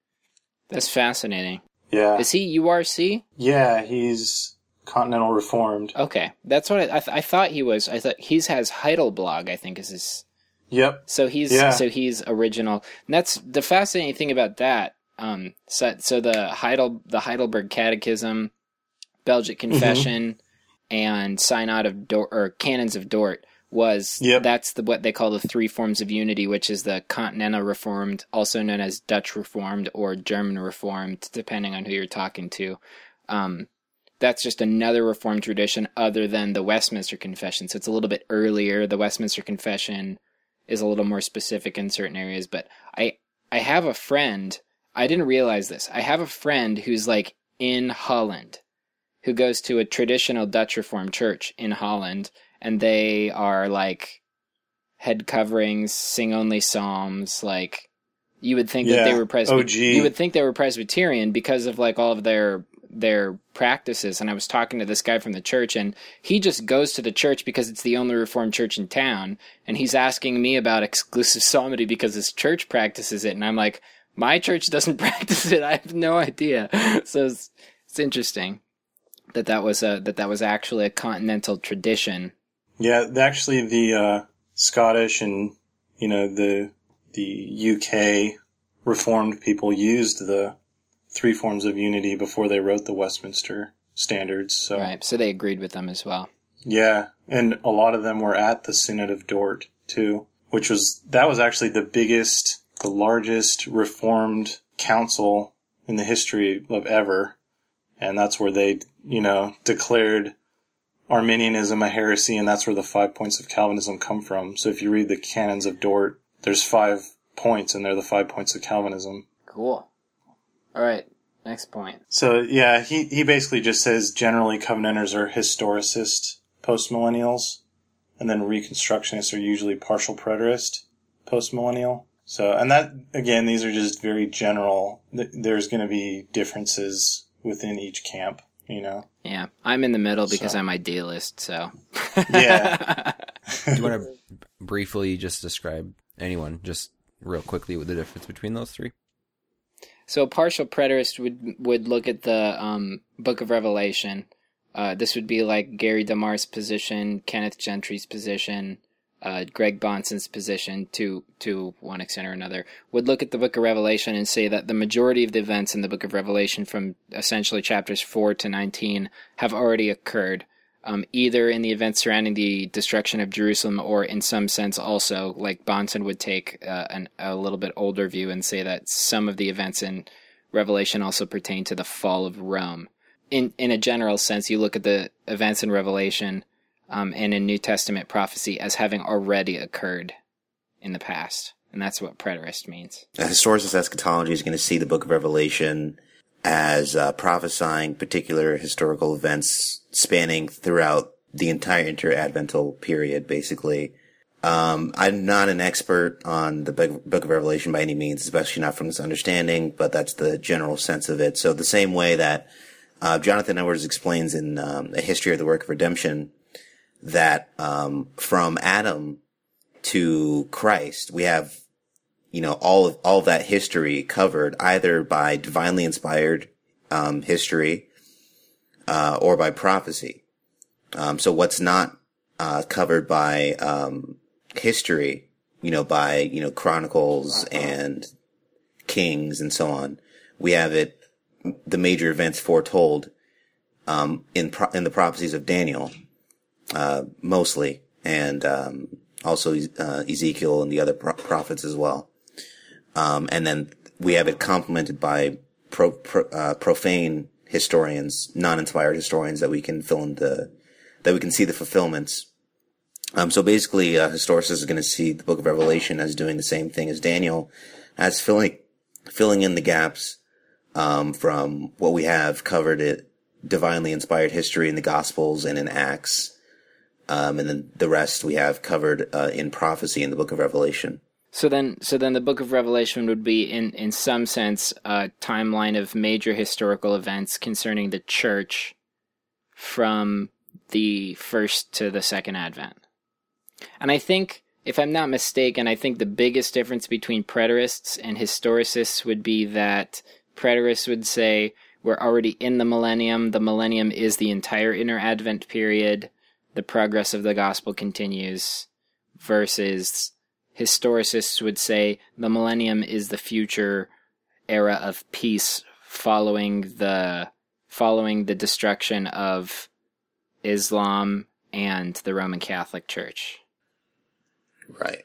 That's fascinating. Yeah. Is he URC? Yeah, he's Continental Reformed. Okay, that's what I, I, th- I thought he was. I thought he's has Heidelblog. I think is his. Yep. So he's Yeah. so he's original. And that's the fascinating thing about that. Um, so, so the Heidel the Heidelberg Catechism, Belgic Mm-hmm. Confession, and Synod of Dort or Canons of Dort was Yep. that's the what they call the three forms of unity, which is the Continental Reformed, also known as Dutch Reformed or German Reformed, depending on who you're talking to. Um, that's just another Reformed tradition other than the Westminster Confession. So it's a little bit earlier. The Westminster Confession is a little more specific in certain areas, but I I have a friend. I didn't realize this. I have a friend who's like in Holland, who goes to a traditional Dutch Reformed church in Holland, and they are like head coverings, sing only psalms. Like you would think that they were Presby-. You would think they were Presbyterian because of like all of their their practices. And I was talking to this guy from the church, and he just goes to the church because it's the only Reformed church in town. And he's asking me about exclusive psalmody because his church practices it, and I'm like, my church doesn't practice it. I have no idea. So it's, it's interesting that that was a that that was actually a continental tradition. Yeah, actually, the uh, Scottish and you know the the UK Reformed people used the three forms of unity before they wrote the Westminster Standards. So Right. So they agreed with them as well. yeah, and a lot of them were at the Synod of Dort too, which was that was actually the biggest, the largest Reformed council in the history of ever, and that's where they, you know, declared Arminianism a heresy, and that's where the five points of Calvinism come from. So if you read the canons of Dort, there's five points, and they're the five points of Calvinism. Cool. All right. Next point. So yeah, he he basically just says generally Covenanters are historicist postmillennials, and then Reconstructionists are usually partial preterist postmillennial. So and that again, these are just very general. There's going to be differences within each camp, you know. Yeah, I'm in the middle because So- I'm idealist. So Yeah. Do you want to briefly just describe anyone, just real quickly, with the difference between those three? So a partial preterist would would look at the um, Book of Revelation. Uh, this would be like Gary DeMar's position, Kenneth Gentry's position, uh, Greg Bahnsen's position, to to one extent or another. Would look at the Book of Revelation and say that the majority of the events in the Book of Revelation, from essentially chapters four to nineteen, have already occurred. Um, either in the events surrounding the destruction of Jerusalem, or in some sense also, like Bahnsen would take uh, an, a little bit older view and say that some of the events in Revelation also pertain to the fall of Rome. In in a general sense, you look at the events in Revelation um, and in New Testament prophecy as having already occurred in the past, and that's what preterist means. A historicist eschatology is going to see the book of Revelation as uh, prophesying particular historical events spanning throughout the entire interadvental period, basically. Um, I'm not an expert on the book of Revelation by any means, especially not from this understanding, but that's the general sense of it. So the same way that uh, Jonathan Edwards explains in um, A History of the Work of Redemption that um, from Adam to Christ, we have you know, all of, all of that history covered either by divinely inspired, um, history, uh, or by prophecy. Um, so what's not, uh, covered by, um, history, you know, by, you know, chronicles and kings and so on, we have it, the major events foretold, um, in, pro- in the prophecies of Daniel, uh, mostly, and, um, also, uh, Ezekiel and the other pro- prophets as well. Um, and then we have it complemented by pro, pro, uh, profane historians, non-inspired historians that we can fill in the, that we can see the fulfillments. Um, so basically, uh, historicist is going to see the book of Revelation as doing the same thing as Daniel, as filling, filling in the gaps, um, from what we have covered it, divinely inspired history in the Gospels and in Acts. Um, and then the rest we have covered, uh, in prophecy in the book of Revelation. So then, so then, the Book of Revelation would be, in in some sense, a timeline of major historical events concerning the church from the first to the second Advent. And I think, if I'm not mistaken, I think the biggest difference between preterists and historicists would be that preterists would say we're already in the millennium. The millennium is the entire inner Advent period. The progress of the gospel continues, versus historicists would say the millennium is the future era of peace following the following the destruction of Islam and the Roman Catholic Church. Right.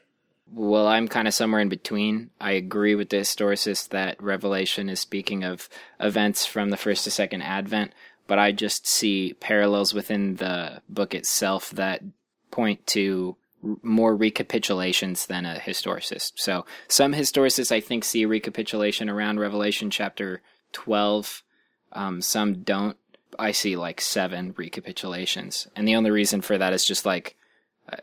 Well, I'm kind of somewhere in between. I agree with the historicist that Revelation is speaking of events from the first to second Advent, but I just see parallels within the book itself that point to more recapitulations than a historicist. So some historicists, I think, see recapitulation around Revelation chapter 12. Um, some don't. I see like seven recapitulations, and the only reason for that is just like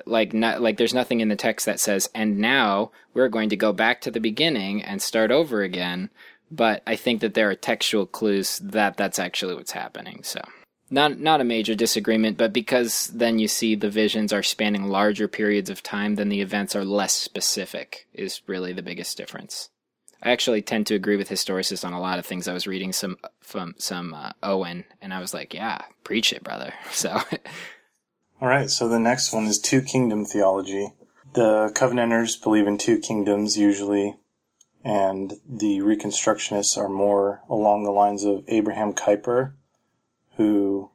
like not like there's nothing in the text that says and now we're going to go back to the beginning and start over again but i think that there are textual clues that that's actually what's happening so not not a major disagreement but because then you see the visions are spanning larger periods of time then the events are less specific is really the biggest difference i actually tend to agree with historicists on a lot of things i was reading some from some uh, owen and i was like yeah preach it brother so All right, so the next one is two kingdom theology. The Covenanters believe in two kingdoms usually. and the Reconstructionists are more along the lines of Abraham Kuyper, who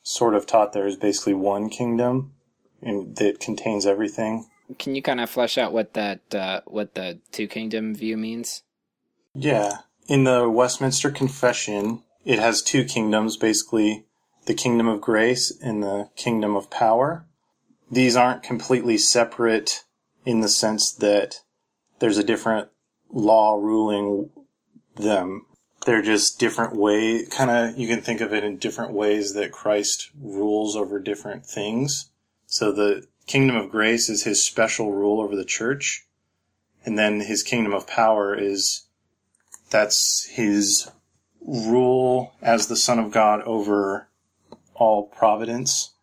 sort of taught there is basically one kingdom and that contains everything. Can you kind of flesh out what that uh, what the two kingdom view means? Yeah. In the Westminster Confession, it has two kingdoms, basically the kingdom of grace and the kingdom of power. These aren't completely separate in the sense that there's a different law ruling them. They're just different way, kind of, you can think of it in different ways that Christ rules over different things. So the kingdom of grace is his special rule over the church. And then his kingdom of power is, that's his rule as the son of God over all providence.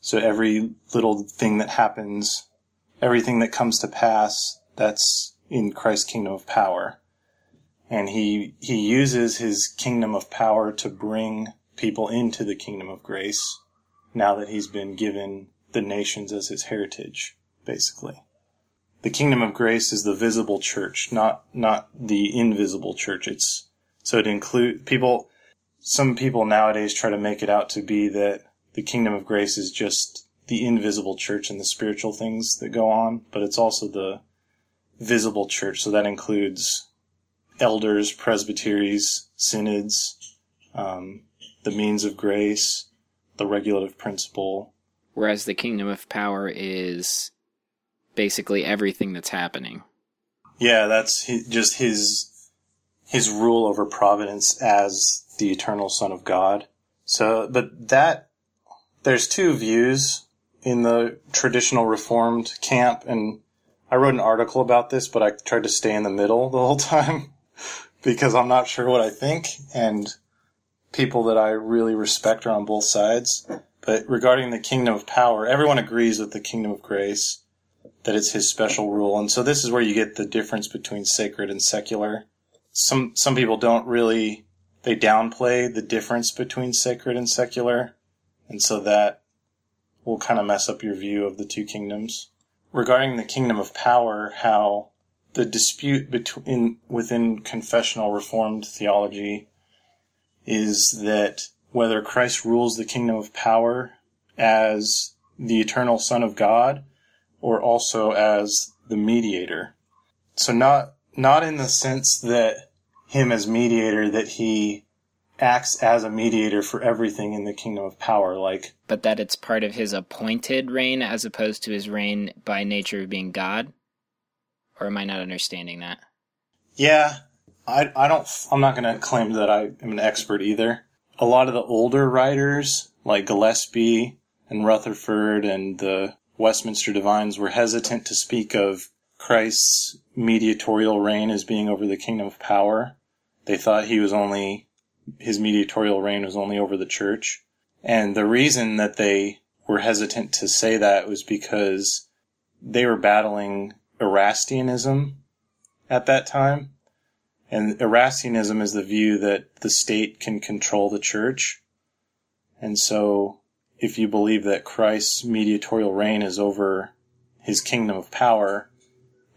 So every little thing that happens, everything that comes to pass, that's in Christ's kingdom of power. And he, he uses his kingdom of power to bring people into the kingdom of grace now that he's been given the nations as his heritage, basically. The kingdom of grace is the visible church, not, not the invisible church. It's, so it include people, some people nowadays try to make it out to be that the kingdom of grace is just the invisible church and the spiritual things that go on, but it's also the visible church. So that includes elders, presbyteries, synods, um, the means of grace, the regulative principle. Whereas the kingdom of power is basically everything that's happening. Yeah, that's his, just his his rule over providence as the eternal Son of God. So, but that there's two views in the traditional Reformed camp, and I wrote an article about this, but I tried to stay in the middle the whole time because I'm not sure what I think, and people that I really respect are on both sides. But regarding the kingdom of power, everyone agrees with the kingdom of grace that it's his special rule. And so this is where you get the difference between sacred and secular. Some some people don't really they downplay the difference between sacred and secular. And so that will kind of mess up your view of the two kingdoms. Regarding the kingdom of power, how the dispute between within confessional reformed theology is that whether Christ rules the kingdom of power as the eternal Son of God or also as the mediator. So not not in the sense that him as mediator that he acts as a mediator for everything in the kingdom of power like But that it's part of his appointed reign as opposed to his reign by nature of being God? Or am I not understanding that? Yeah, I, I don't, I'm not going to claim that I am an expert either. A lot of the older writers, like Gillespie and Rutherford and the Westminster Divines, were hesitant to speak of Christ's mediatorial reign as being over the kingdom of power. They thought he was only, his mediatorial reign was only over the church. And the reason that they were hesitant to say that was because they were battling Erastianism at that time. And Erastianism is the view that the state can control the church. And so, if you believe that Christ's mediatorial reign is over his kingdom of power,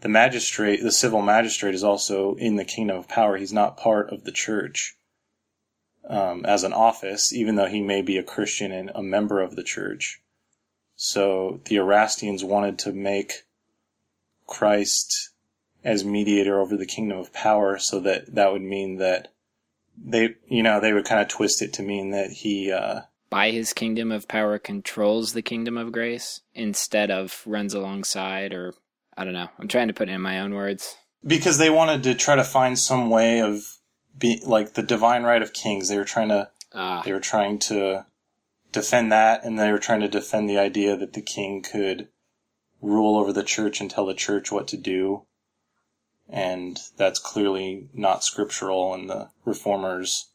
the magistrate, the civil magistrate, is also in the kingdom of power. He's not part of the church um, as an office, even though he may be a Christian and a member of the church. So the Erastians wanted to make Christ as mediator over the kingdom of power so that that would mean that they, you know, they would kind of twist it to mean that he, uh, By his kingdom of power controls the kingdom of grace instead of runs alongside or I don't know. I'm trying to put it in my own words. because they wanted to try to find some way of be like the divine right of kings. They were trying to, Ah, they were trying to defend that and they were trying to defend the idea that the king could rule over the church and tell the church what to do. And that's clearly not scriptural and the reformers,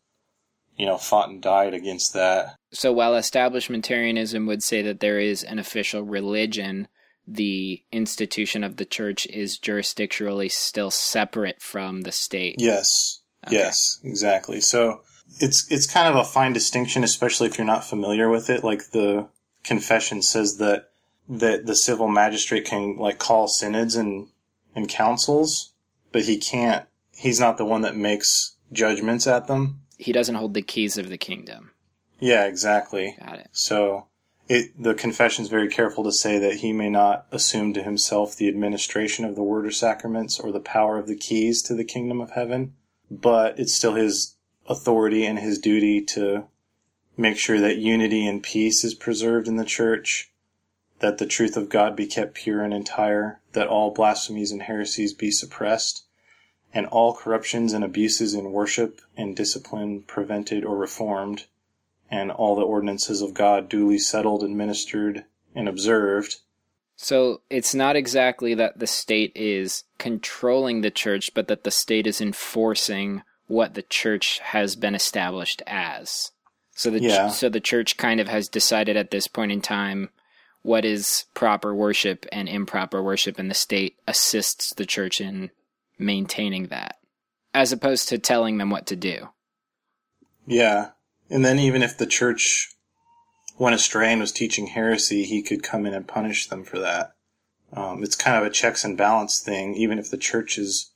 you know, fought and died against that. So while establishmentarianism would say that there is an official religion, the institution of the church is jurisdictionally still separate from the state. Yes. Okay. Yes, exactly. So it's it's kind of a fine distinction, especially if you're not familiar with it. Like the confession says that that the civil magistrate can like call synods and and councils, but he can't. He's not the one that makes judgments at them. He doesn't hold the keys of the kingdom. Yeah, exactly. Got it. So it the confession is very careful to say that he may not assume to himself the administration of the word or sacraments or the power of the keys to the kingdom of heaven, but it's still his authority and his duty to make sure that unity and peace is preserved in the church, that the truth of God be kept pure and entire, that all blasphemies and heresies be suppressed, and all corruptions and abuses in worship and discipline prevented or reformed, and all the ordinances of God duly settled, administered, and observed. So it's not exactly that the state is controlling the church, but that the state is enforcing what the church has been established as. So the Yeah. so the church kind of has decided at this point in time what is proper worship and improper worship, and the state assists the church in maintaining that, as opposed to telling them what to do. Yeah. And then even if the church went astray and was teaching heresy, he could come in and punish them for that. Um, it's kind of a checks and balance thing. Even if the church is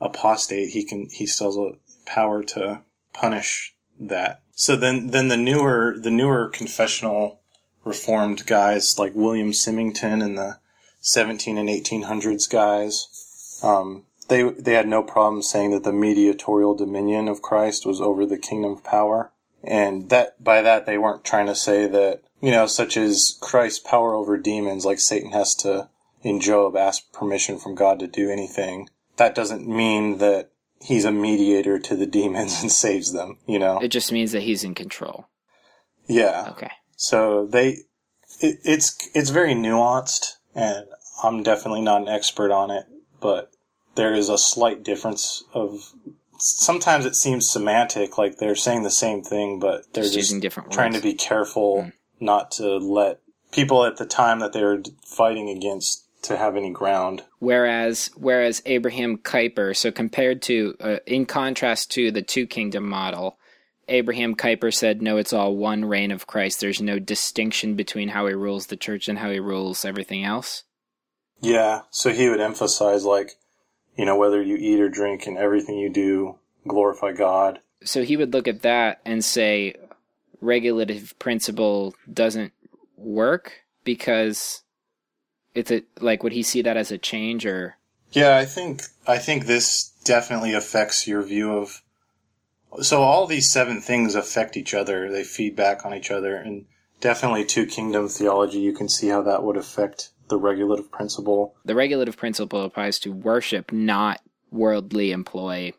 apostate, he can he still has a power to punish that. So then then the newer the newer confessional reformed guys like William Symington and the 17 and 1800s guys, um, they they had no problem saying that the mediatorial dominion of Christ was over the kingdom of power, and that by that they weren't trying to say that you know, such as Christ's power over demons, like Satan has to in Job ask permission from God to do anything. That doesn't mean that he's a mediator to the demons and saves them. You know, It just means that he's in control. yeah. Okay. So they, it, it's it's very nuanced, and I'm definitely not an expert on it, but there is a slight difference of. Sometimes it seems semantic, like they're saying the same thing, but they're Just just, using different trying to words. Hmm. be careful not to let people at the time that they were fighting against to have any ground. Whereas, whereas Abraham Kuyper, so compared to, uh, in contrast to the two kingdom model, Abraham Kuyper said, no, it's all one reign of Christ. There's no distinction between how he rules the church and how he rules everything else. Yeah, so he would emphasize like, you know, whether you eat or drink and everything you do, glorify God. So he would look at that and say, regulative principle doesn't work because it's a, like, would he see that as a change or? Yeah, I think I think this definitely affects your view of. So all these seven things affect each other; they feed back on each other, and definitely two kingdom theology. You can see how that would affect the regulative principle. The regulative principle applies to worship, not worldly employ,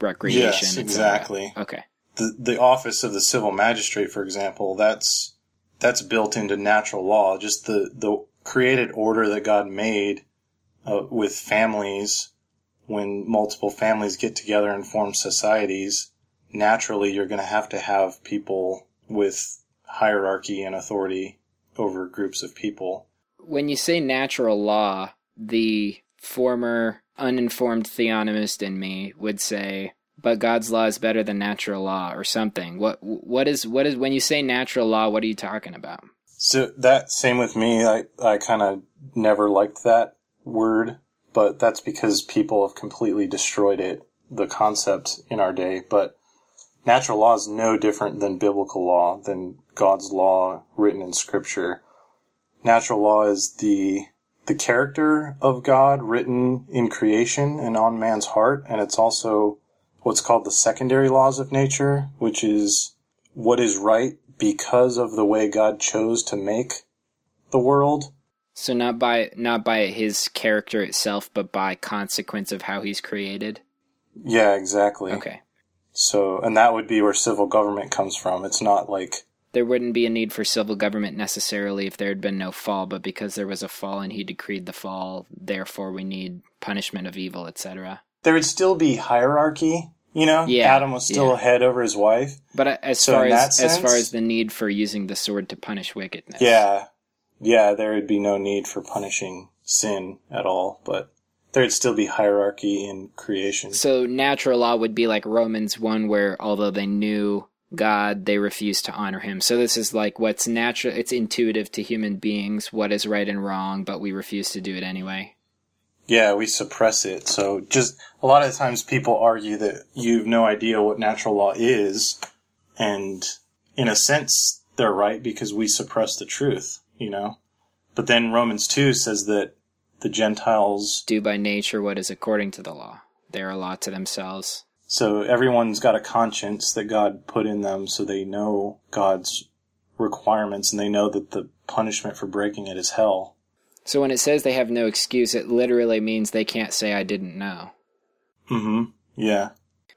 recreation. Yes, exactly. Okay. The the office of the civil magistrate, for example, that's that's built into natural law. Just the the created order that God made uh, with families. When multiple families get together and form societies, naturally you're going to have to have people with hierarchy and authority over groups of people. When you say natural law, the former uninformed theonomist in me would say, but God's law is better than natural law or something. What what is what is when you say natural law, what are you talking about? So that same with me. I I kind of never liked that word, but that's because people have completely destroyed it, the concept in our day. But natural law is no different than biblical law, than God's law written in Scripture. Natural law is the the character of God written in creation and on man's heart, and it's also what's called the secondary laws of nature, which is what is right because of the way God chose to make the world. So not by not by his character itself, but by consequence of how he's created. Yeah, exactly. Okay. So, and that would be where civil government comes from. It's not like, There wouldn't be a need for civil government necessarily if there had been no fall, but because there was a fall and he decreed the fall, therefore we need punishment of evil, etc. there would still be hierarchy, you know? Yeah, Adam was still yeah. head over his wife. But uh, as So far as that as far as the need for using the sword to punish wickedness, Yeah. Yeah, there would be no need for punishing sin at all, but there'd still be hierarchy in creation. So natural law would be like Romans one, where although they knew God, they refused to honor Him. So this is like what's natural. It's intuitive to human beings what is right and wrong, but we refuse to do it anyway. Yeah, we suppress it. So just a lot of times people argue that you've no idea what natural law is. And in a sense, they're right because we suppress the truth, you know? But then Romans 2 says that the Gentiles, Do by nature what is according to the law. They are a law to themselves. so everyone's got a conscience that God put in them so they know God's requirements and they know that the punishment for breaking it is hell. So when it says they have no excuse, it literally means they can't say I didn't know. Mm-hmm. Yeah.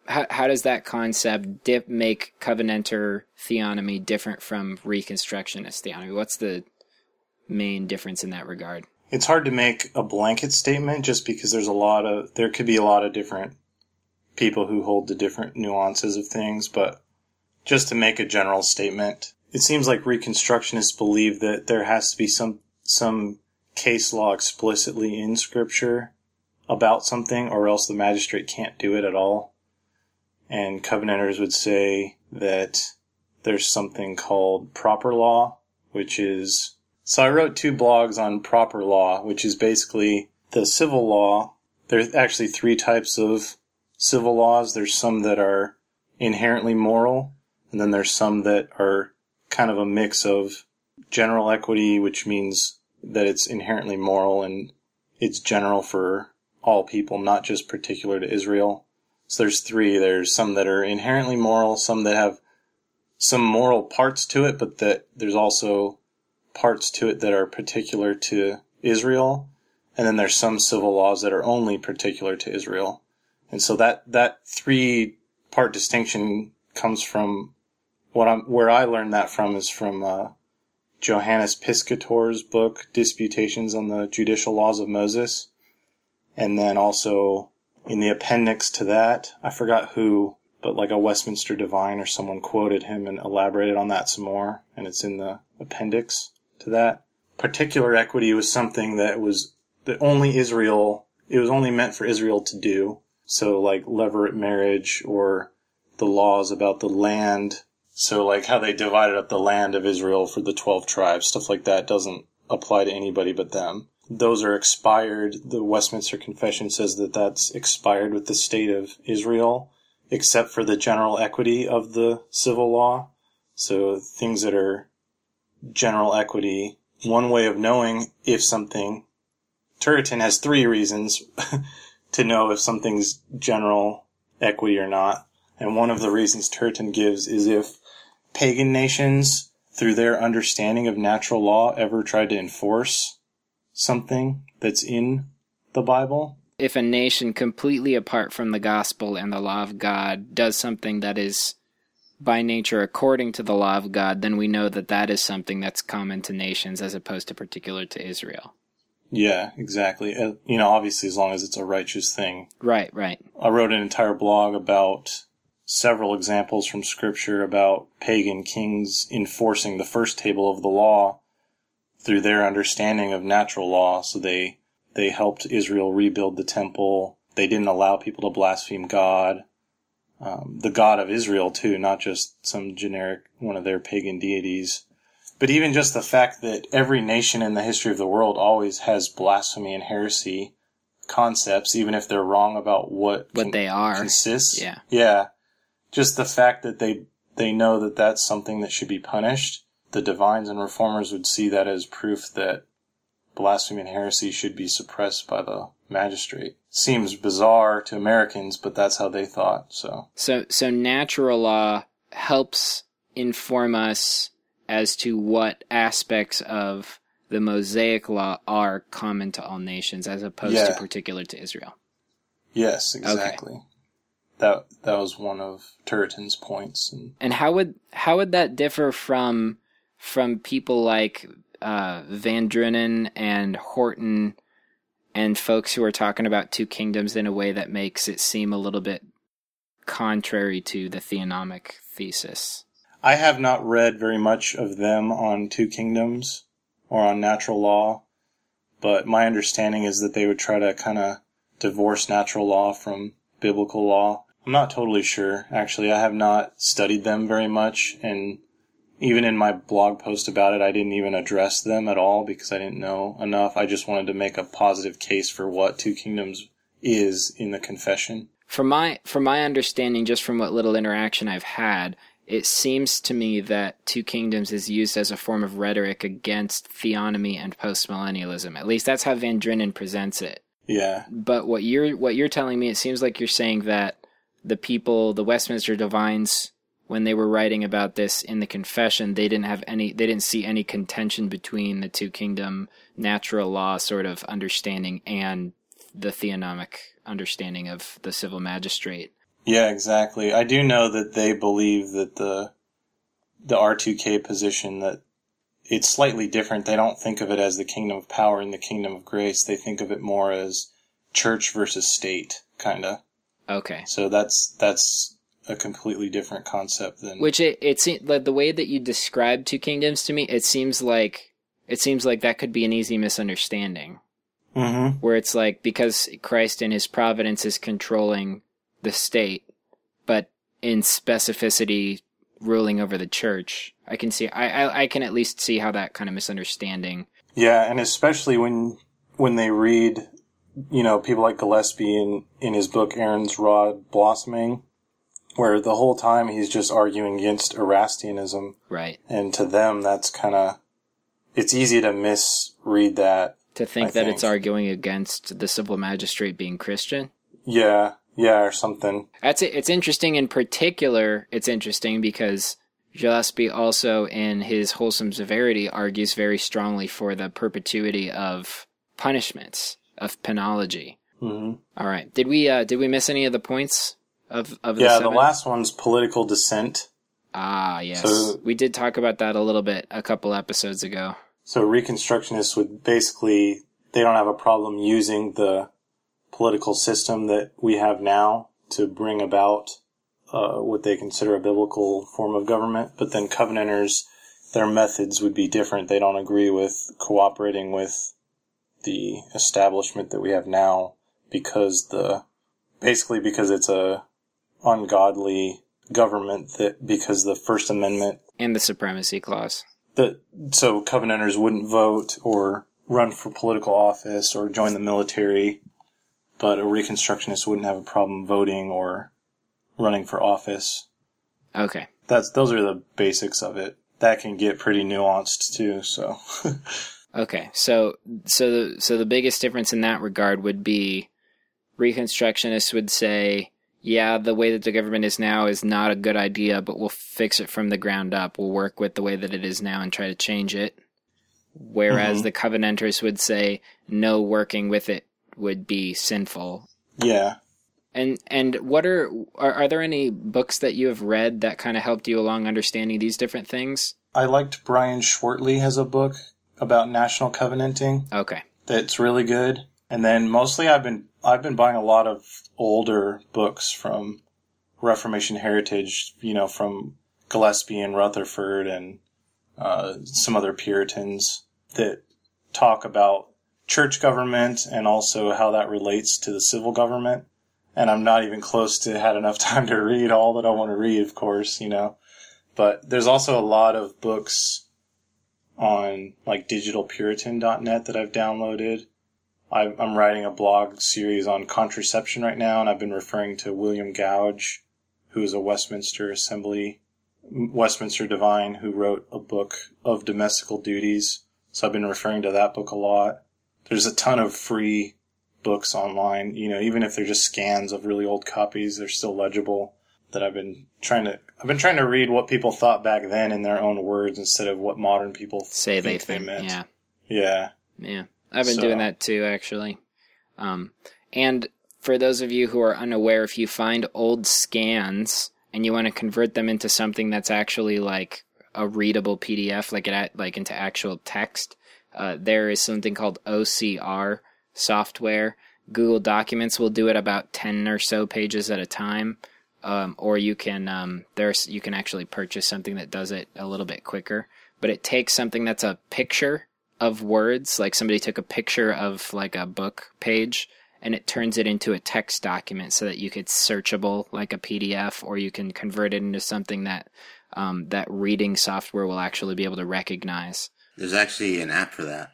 How, how does that concept dip make covenanter theonomy different from reconstructionist theonomy? What's the main difference in that regard? It's hard to make a blanket statement just because there's a lot of there could be a lot of different people who hold the different nuances of things, but just to make a general statement, it seems like reconstructionists believe that there has to be some some case law explicitly in scripture about something or else the magistrate can't do it at all. And covenanters would say that there's something called proper law, which is so I wrote two blogs on proper law, which is basically the civil law. There's actually three types of civil laws. There's some that are inherently moral, and then there's some that are kind of a mix of general equity, which means that it's inherently moral and it's general for all people, not just particular to Israel. So there's three. There's some that are inherently moral, some that have some moral parts to it, but that there's also parts to it that are particular to Israel, and then there's some civil laws that are only particular to Israel. And so that that three part distinction comes from what I'm where I learned that from is from uh, Johannes Piscator's book Disputations on the Judicial Laws of Moses, and then also in the appendix to that, I forgot who, but like a Westminster Divine or someone quoted him and elaborated on that some more, and it's in the appendix to that. Particular equity was something that was that only Israel, it was only meant for Israel to do. So like levirate marriage or the laws about the land. So like how they divided up the land of Israel for the 12 tribes, stuff like that doesn't apply to anybody but them. Those are expired. The Westminster Confession says that that's expired with the state of Israel, except for the general equity of the civil law. So things that are general equity, one way of knowing if something, Turretin has three reasons to know if something's general equity or not. And one of the reasons Turretin gives is if pagan nations, through their understanding of natural law, ever tried to enforce something that's in the Bible. If a nation completely apart from the gospel and the law of God does something that is by nature according to the law of God, then we know that that is something that's common to nations as opposed to particular to Israel. Yeah, exactly. Uh, you know, obviously, as long as it's a righteous thing. Right, right. I wrote an entire blog about several examples from scripture about pagan kings enforcing the first table of the law through their understanding of natural law. So they, they helped Israel rebuild the temple. They didn't allow people to blaspheme God. Um, the God of Israel too, not just some generic one of their pagan deities. But even just the fact that every nation in the history of the world always has blasphemy and heresy concepts, even if they're wrong about what What they are. consists. Yeah. Yeah. Just the fact that they they know that that's something that should be punished. The divines and reformers would see that as proof that blasphemy and heresy should be suppressed by the magistrate. Seems bizarre to Americans, but that's how they thought. So So so natural law helps inform us as to what aspects of the Mosaic law are common to all nations as opposed to particular to Israel. yes, exactly. That that was one of Turretin's points. And And how would how would that differ from from people like uh, Van Drunen and Horton and folks who are talking about two kingdoms in a way that makes it seem a little bit contrary to the theonomic thesis? I have not read very much of them on Two Kingdoms or on natural law, but my understanding is that they would try to kind of divorce natural law from biblical law. I'm not totally sure. Actually, I have not studied them very much, and even in my blog post about it, I didn't even address them at all because I didn't know enough. I just wanted to make a positive case for what Two Kingdoms is in the confession. From my from my understanding, just from what little interaction I've had, it seems to me that Two Kingdoms is used as a form of rhetoric against theonomy and postmillennialism. At least that's how Van Drunen presents it. Yeah. But what you're what you're telling me, it seems like you're saying that the people, the Westminster divines, when they were writing about this in the confession, they didn't have any, they didn't see any contention between the two kingdom natural law sort of understanding and the theonomic understanding of the civil magistrate. Yeah, exactly. I do know that they believe that the the R2K position that it's slightly different. They don't think of it as the kingdom of power and the kingdom of grace. They think of it more as church versus state, kind of. Okay. So that's that's a completely different concept than Which it it seems like the way that you describe two kingdoms to me, it seems like it seems like that could be an easy misunderstanding. Mhm. Where it's like because Christ in his providence is controlling the state, but in specificity ruling over the church. I can see I, I I can at least see how that kind of misunderstanding Yeah, and especially when when they read, you know, people like Gillespie in in his book Aaron's Rod Blossoming, where the whole time he's just arguing against Erastianism, right. and to them that's kind of it's easy to misread that. To think I that it's arguing against the civil magistrate being Christian. Yeah, yeah, or something. That's it. It's interesting in particular. It's interesting because Gillespie also, in his wholesome severity, argues very strongly for the perpetuity of punishments of penology. hmm All right. Did we uh, did we miss any of the points of of Yeah, the seven? last one's political dissent. ah yes So- we did talk about that a little bit a couple episodes ago. So Reconstructionists would basically they don't have a problem using the political system that we have now to bring about uh, what they consider a biblical form of government. But then Covenanters, their methods would be different. They don't agree with cooperating with the establishment that we have now because the basically because it's a ungodly government that because the First Amendment And the supremacy clause. that so Covenanters wouldn't vote or run for political office or join the military, but a Reconstructionist wouldn't have a problem voting or running for office. Okay. That's those are the basics of it. That can get pretty nuanced too. So Okay, so so the so the biggest difference in that regard would be Reconstructionists would say, yeah, the way that the government is now is not a good idea, but we'll fix it from the ground up. We'll work with the way that it is now and try to change it. Whereas Mhm. the Covenanters would say, no, working with it would be sinful. yeah, And and what are are, are there any books that you have read that kind of helped you along understanding these different things? I liked Brian Schwertley has a book about national covenanting. Okay. that's really good. And then mostly I've been I've been buying a lot of older books from Reformation Heritage, you know, from Gillespie and Rutherford and uh, some other Puritans that talk about church government and also how that relates to the civil government. And I'm not even close to had enough time to read all that I want to read, of course, you know. But there's also a lot of books on like digitalpuritan.net that I've downloaded. I'm writing a blog series on contraception right now, and I've been referring to William Gouge, who is a Westminster Assembly, Westminster Divine, who wrote a book of domestical duties. So I've been referring to that book a lot. There's a ton of free books online, you know, even if they're just scans of really old copies, they're still legible. That I've been trying to, I've been trying to read what people thought back then in their own words instead of what modern people Say they think think. meant. Yeah. Yeah. Yeah, I've been So- doing that too, actually. Um, and for those of you who are unaware, if you find old scans and you want to convert them into something that's actually like a readable PDF, like it like into actual text, uh, there is something called OCR software. Google Documents will do it about ten or so pages at a time. Um, or you can um, there's you can actually purchase something that does it a little bit quicker. But it takes something that's a picture of words, like somebody took a picture of like a book page and it turns it into a text document so that you could searchable like a PDF, or you can convert it into something that um, that reading software will actually be able to recognize. There's actually an app for that.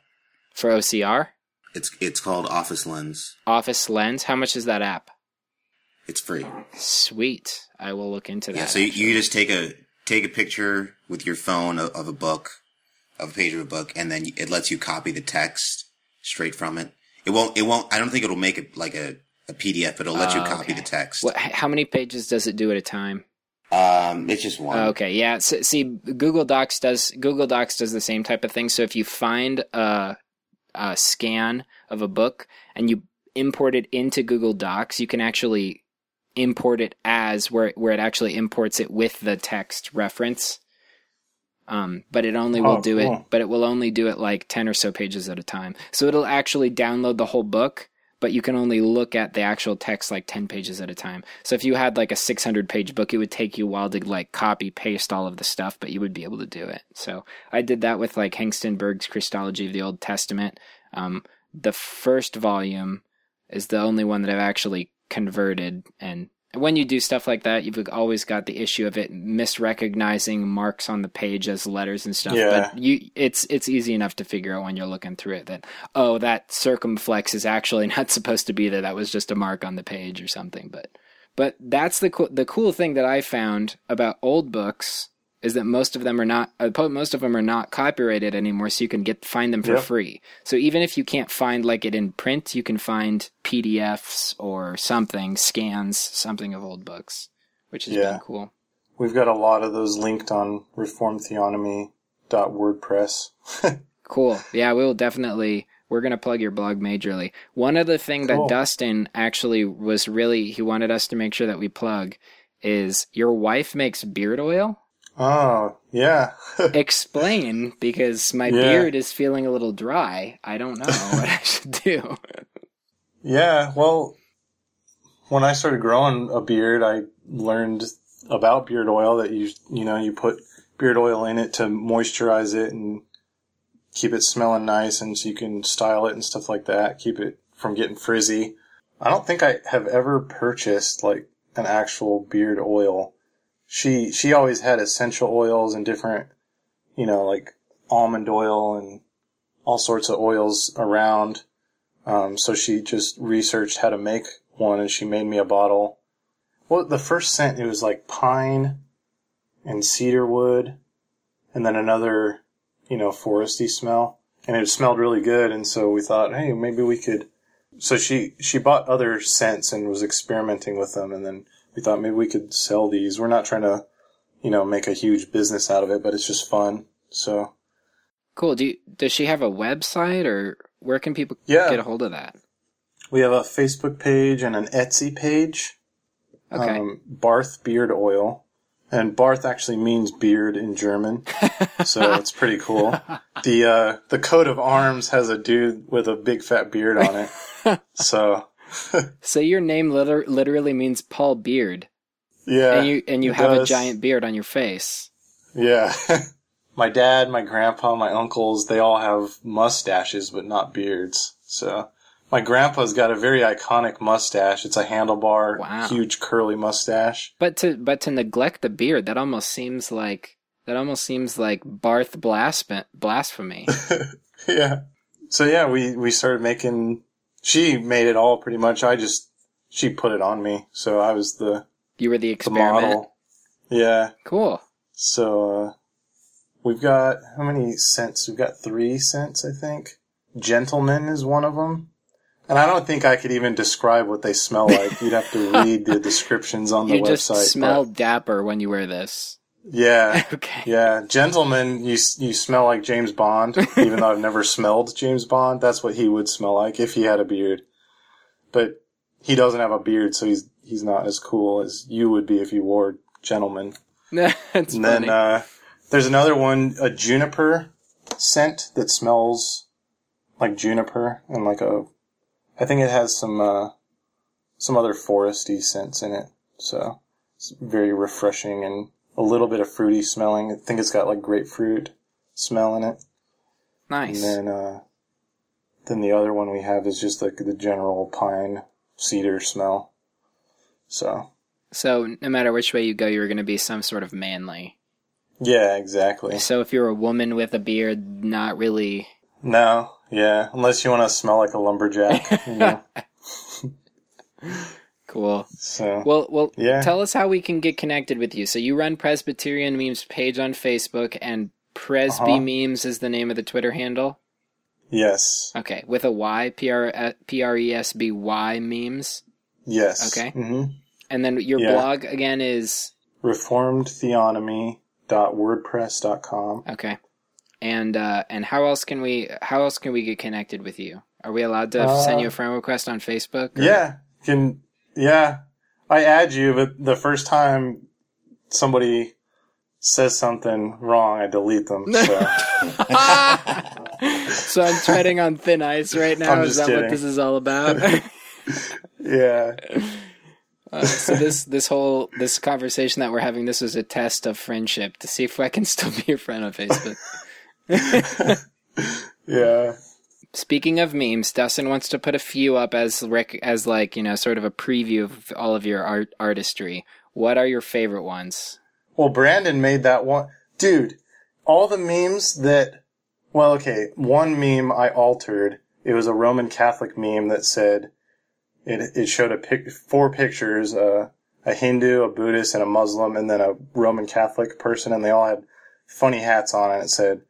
For OCR, It's it's called Office Lens. Office Lens. How much is that app? It's free. Sweet. I will look into that. Yeah, so you, you just take a take a picture with your phone of, of a book, of a page of a book, and then it lets you copy the text straight from it. It won't. It won't. I don't think it'll make it like a, a PDF, but it'll let you Oh, copy okay. the text. What, how many pages does it do at a time? Um, it's just one. Okay, yeah. So, see, Google Docs does Google Docs does the same type of thing. So if you find a, a scan of a book and you import it into Google Docs, you can actually import it as where where it actually imports it with the text reference. Um, but it only will Oh, do it. But it will only do it like ten or so pages at a time. So it'll actually download the whole book, but you can only look at the actual text like 10 pages at a time. So if you had like a 600 page book, it would take you a while to like copy paste all of the stuff, but you would be able to do it. So I did that with like Hengstenberg's Christology of the Old Testament. Um, the first volume is the only one that I've actually converted. And when you do stuff like that, you've always got the issue of it misrecognizing marks on the page as letters and stuff. Yeah. But you, it's it's easy enough to figure out when you're looking through it that oh, that circumflex is actually not supposed to be there. That was just a mark on the page or something. But but that's the cool the cool thing that I found about old books is that most of them are not uh, most of them are not copyrighted anymore, so you can get find them for Yep. free. So even if you can't find like it in print, you can find PDFs or something scans something of old books, which is Yeah. cool. We've got a lot of those linked on reformtheonomy.wordpress. Cool. Yeah, we will definitely. We're gonna plug your blog majorly. One other thing Cool. that Dustin actually was really he wanted us to make sure that we plug is your wife makes beard oil. Oh, yeah. Explain because my Yeah. beard is feeling a little dry. I don't know what I should do. Yeah, well, when I started growing a beard, I learned about beard oil that you you know you put beard oil in it to moisturize it and keep it smelling nice, and so you can style it and stuff like that. Keep it from getting frizzy. I don't think I have ever purchased like an actual beard oil. She she always had essential oils and different, you know, like almond oil and all sorts of oils around. Um, so she just researched how to make one and she made me a bottle. Well, the first scent, it was like pine and cedar wood and then another, you know, foresty smell. And it smelled really good. And so we thought, hey, maybe we could. So she, she bought other scents and was experimenting with them. And then we thought maybe we could sell these. We're not trying to, you know, make a huge business out of it, but it's just fun. So Cool. Do you, does she have a website or where can people Yeah. get a hold of that? we have a Facebook page and an Etsy page. Okay. um, Barth beard oil. And Barth actually means beard in German, so it's pretty cool. The uh, the coat of arms has a dude with a big fat beard on it. So so your name liter- literally means Paul Beard, yeah, and you and you it have a giant beard on your face. yeah. my dad, my grandpa, my uncles, they all have mustaches, but not beards. So my grandpa's got a very iconic mustache. It's a handlebar, Wow. huge curly mustache. But to but to neglect the beard, that almost seems like that almost seems like Barth blasphemy. blasphemy. yeah. So yeah, we we started making. She made it all pretty much. I just she put it on me, so I was the You were the the model. Yeah. Cool. So uh, we've got how many scents? We've got three scents, I think. Gentleman is one of them. And I don't think I could even describe what they smell like. You'd have to read the descriptions on the You just website. smell but- dapper when you wear this. Yeah. Okay. Yeah, gentleman, you you smell like James Bond, even though I've never smelled James Bond. That's what he would smell like if he had a beard. But he doesn't have a beard, so he's he's not as cool as you would be if you wore gentleman. That's And funny. then uh, there's another one, a juniper scent that smells like juniper and like a. I think it has some uh, some other foresty scents in it, so it's very refreshing and a little bit of fruity smelling. I think it's got like grapefruit smell in it. nice. And then uh, then the other one we have is just like the general pine cedar smell. So So no matter which way you go, you're going to be some sort of manly. yeah, exactly. So if you're a woman with a beard, not really. No, yeah, unless you want to smell like a lumberjack. You know? Cool. so Well, well, Yeah. tell us how we can get connected with you. So you run Presbyterian Memes page on Facebook, and Presby Uh-huh. Memes is the name of the Twitter handle. yes, Okay, with a Y, P R P R E S B Y memes, yes. Okay. hmm and then your Yeah. blog again is reformedtheonomy.wordpress.com. okay. And uh, and how else can we how else can we get connected with you? Are we allowed to Uh, send you a friend request on Facebook? or- Yeah, can yeah. I add you, but the first time somebody says something wrong, I delete them. So So I'm treading on thin ice right now. Is that what this is all about? yeah, Uh, so this this whole this conversation that we're having this was a test of friendship to see if I can still be your friend on Facebook. yeah. Speaking of memes, Dustin wants to put a few up as rec- as like you know sort of a preview of all of your art artistry. What are your favorite ones? Well, Brandon made that one, dude. All the memes that, well, okay, one meme I altered. It was a Roman Catholic meme that said it it showed a pic, four pictures, uh, a Hindu, a Buddhist, and a Muslim, and then a Roman Catholic person, and they all had funny hats on, and it said,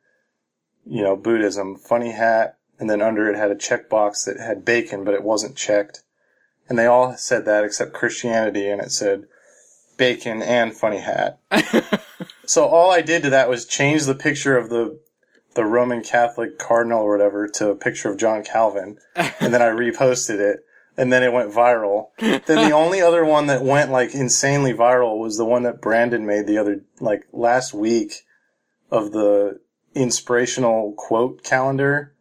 you know, Buddhism, funny hat, and then under it had a checkbox that had bacon, but it wasn't checked, and they all said that except Christianity, and it said bacon and funny hat. So all I did to that was change the picture of the the Roman Catholic cardinal or whatever to a picture of John Calvin, and then I reposted it, and then it went viral. then the only other one that went like insanely viral was the one that Brandon made the other like last week of the inspirational quote calendar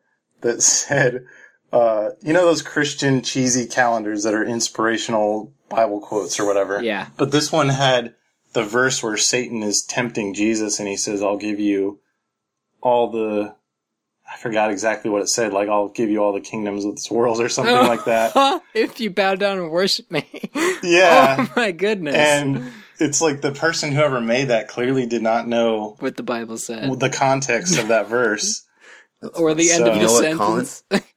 that said, uh, you know those Christian cheesy calendars that are inspirational Bible quotes or whatever. Yeah. But this one had the verse where Satan is tempting Jesus and he says, I'll give you all the, I forgot exactly what it said, like, I'll give you all the kingdoms of this world or something like that. if you bow down and worship me. Yeah. Oh my goodness. And it's like the person whoever made that clearly did not know what the Bible said. the context of that verse. Or the end So- of You the what, Colin? sentence.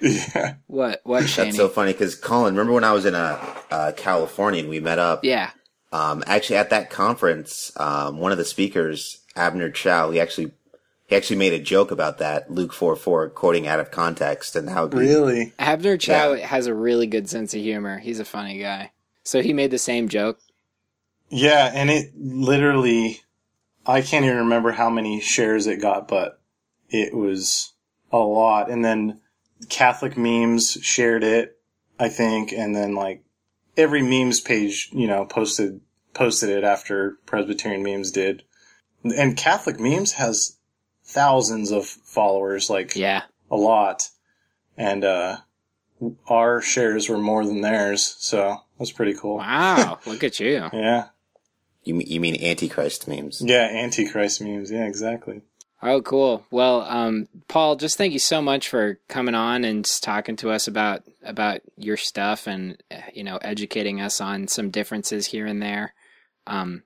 Yeah. what? What, Shaney? That's so funny because Colin, remember when I was in uh, uh, California and we met up? yeah. Um, actually, at that conference, um, one of the speakers, Abner Chou, he actually he actually made a joke about that Luke four four quoting out of context, and how Really? Abner Chou Yeah. has a really good sense of humor. He's a funny guy. So he made the same joke. Yeah, and it literally, I can't even remember how many shares it got, but it was a lot. And then Catholic memes shared it, I think, and then like every memes page, you know, posted posted it after Presbyterian memes did. And Catholic memes has thousands of followers, like Yeah. a lot. And uh our shares were more than theirs, so that's pretty cool. Wow. Look at you. Yeah. you mean- you mean Antichrist memes? Yeah, Antichrist memes. Yeah, exactly. Oh, cool. Well, um, Paul, just thank you so much for coming on and talking to us about about your stuff and uh, you know educating us on some differences here and there. Um,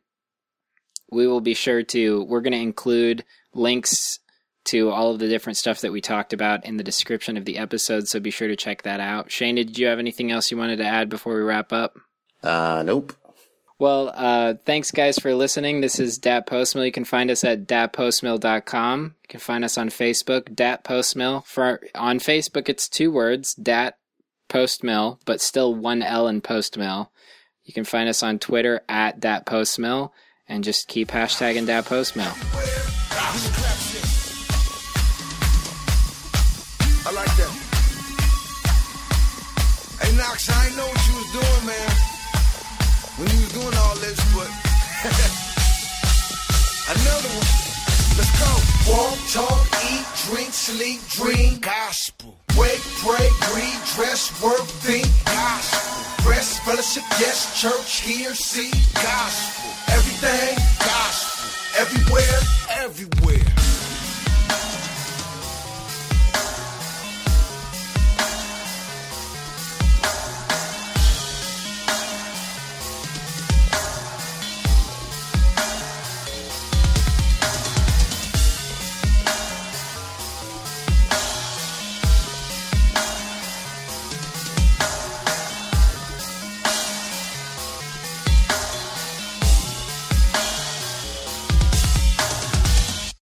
we will be sure to. We're going to include links to all of the different stuff that we talked about in the description of the episode, so be sure to check that out. Shane, did you have anything else you wanted to add before we wrap up? Uh, nope. Well, uh, thanks guys for listening. This is Dat Postmill. You can find us at datpostmill.com. You can find us on Facebook, Dat Postmill. For on Facebook, it's two words, Dat Postmill, but still one L in Postmill. You can find us on Twitter at Dat Postmill, and just keep hashtagging Dat Postmill. I like that. Hey, Knox, I doing all this, but another one. Let's go. Walk, talk, eat, drink, sleep, dream. Gospel. Wake, pray, read, dress, work, think. Gospel. Rest, fellowship, yes, church, hear, see. Gospel. Everything. Gospel. Everywhere. Everywhere.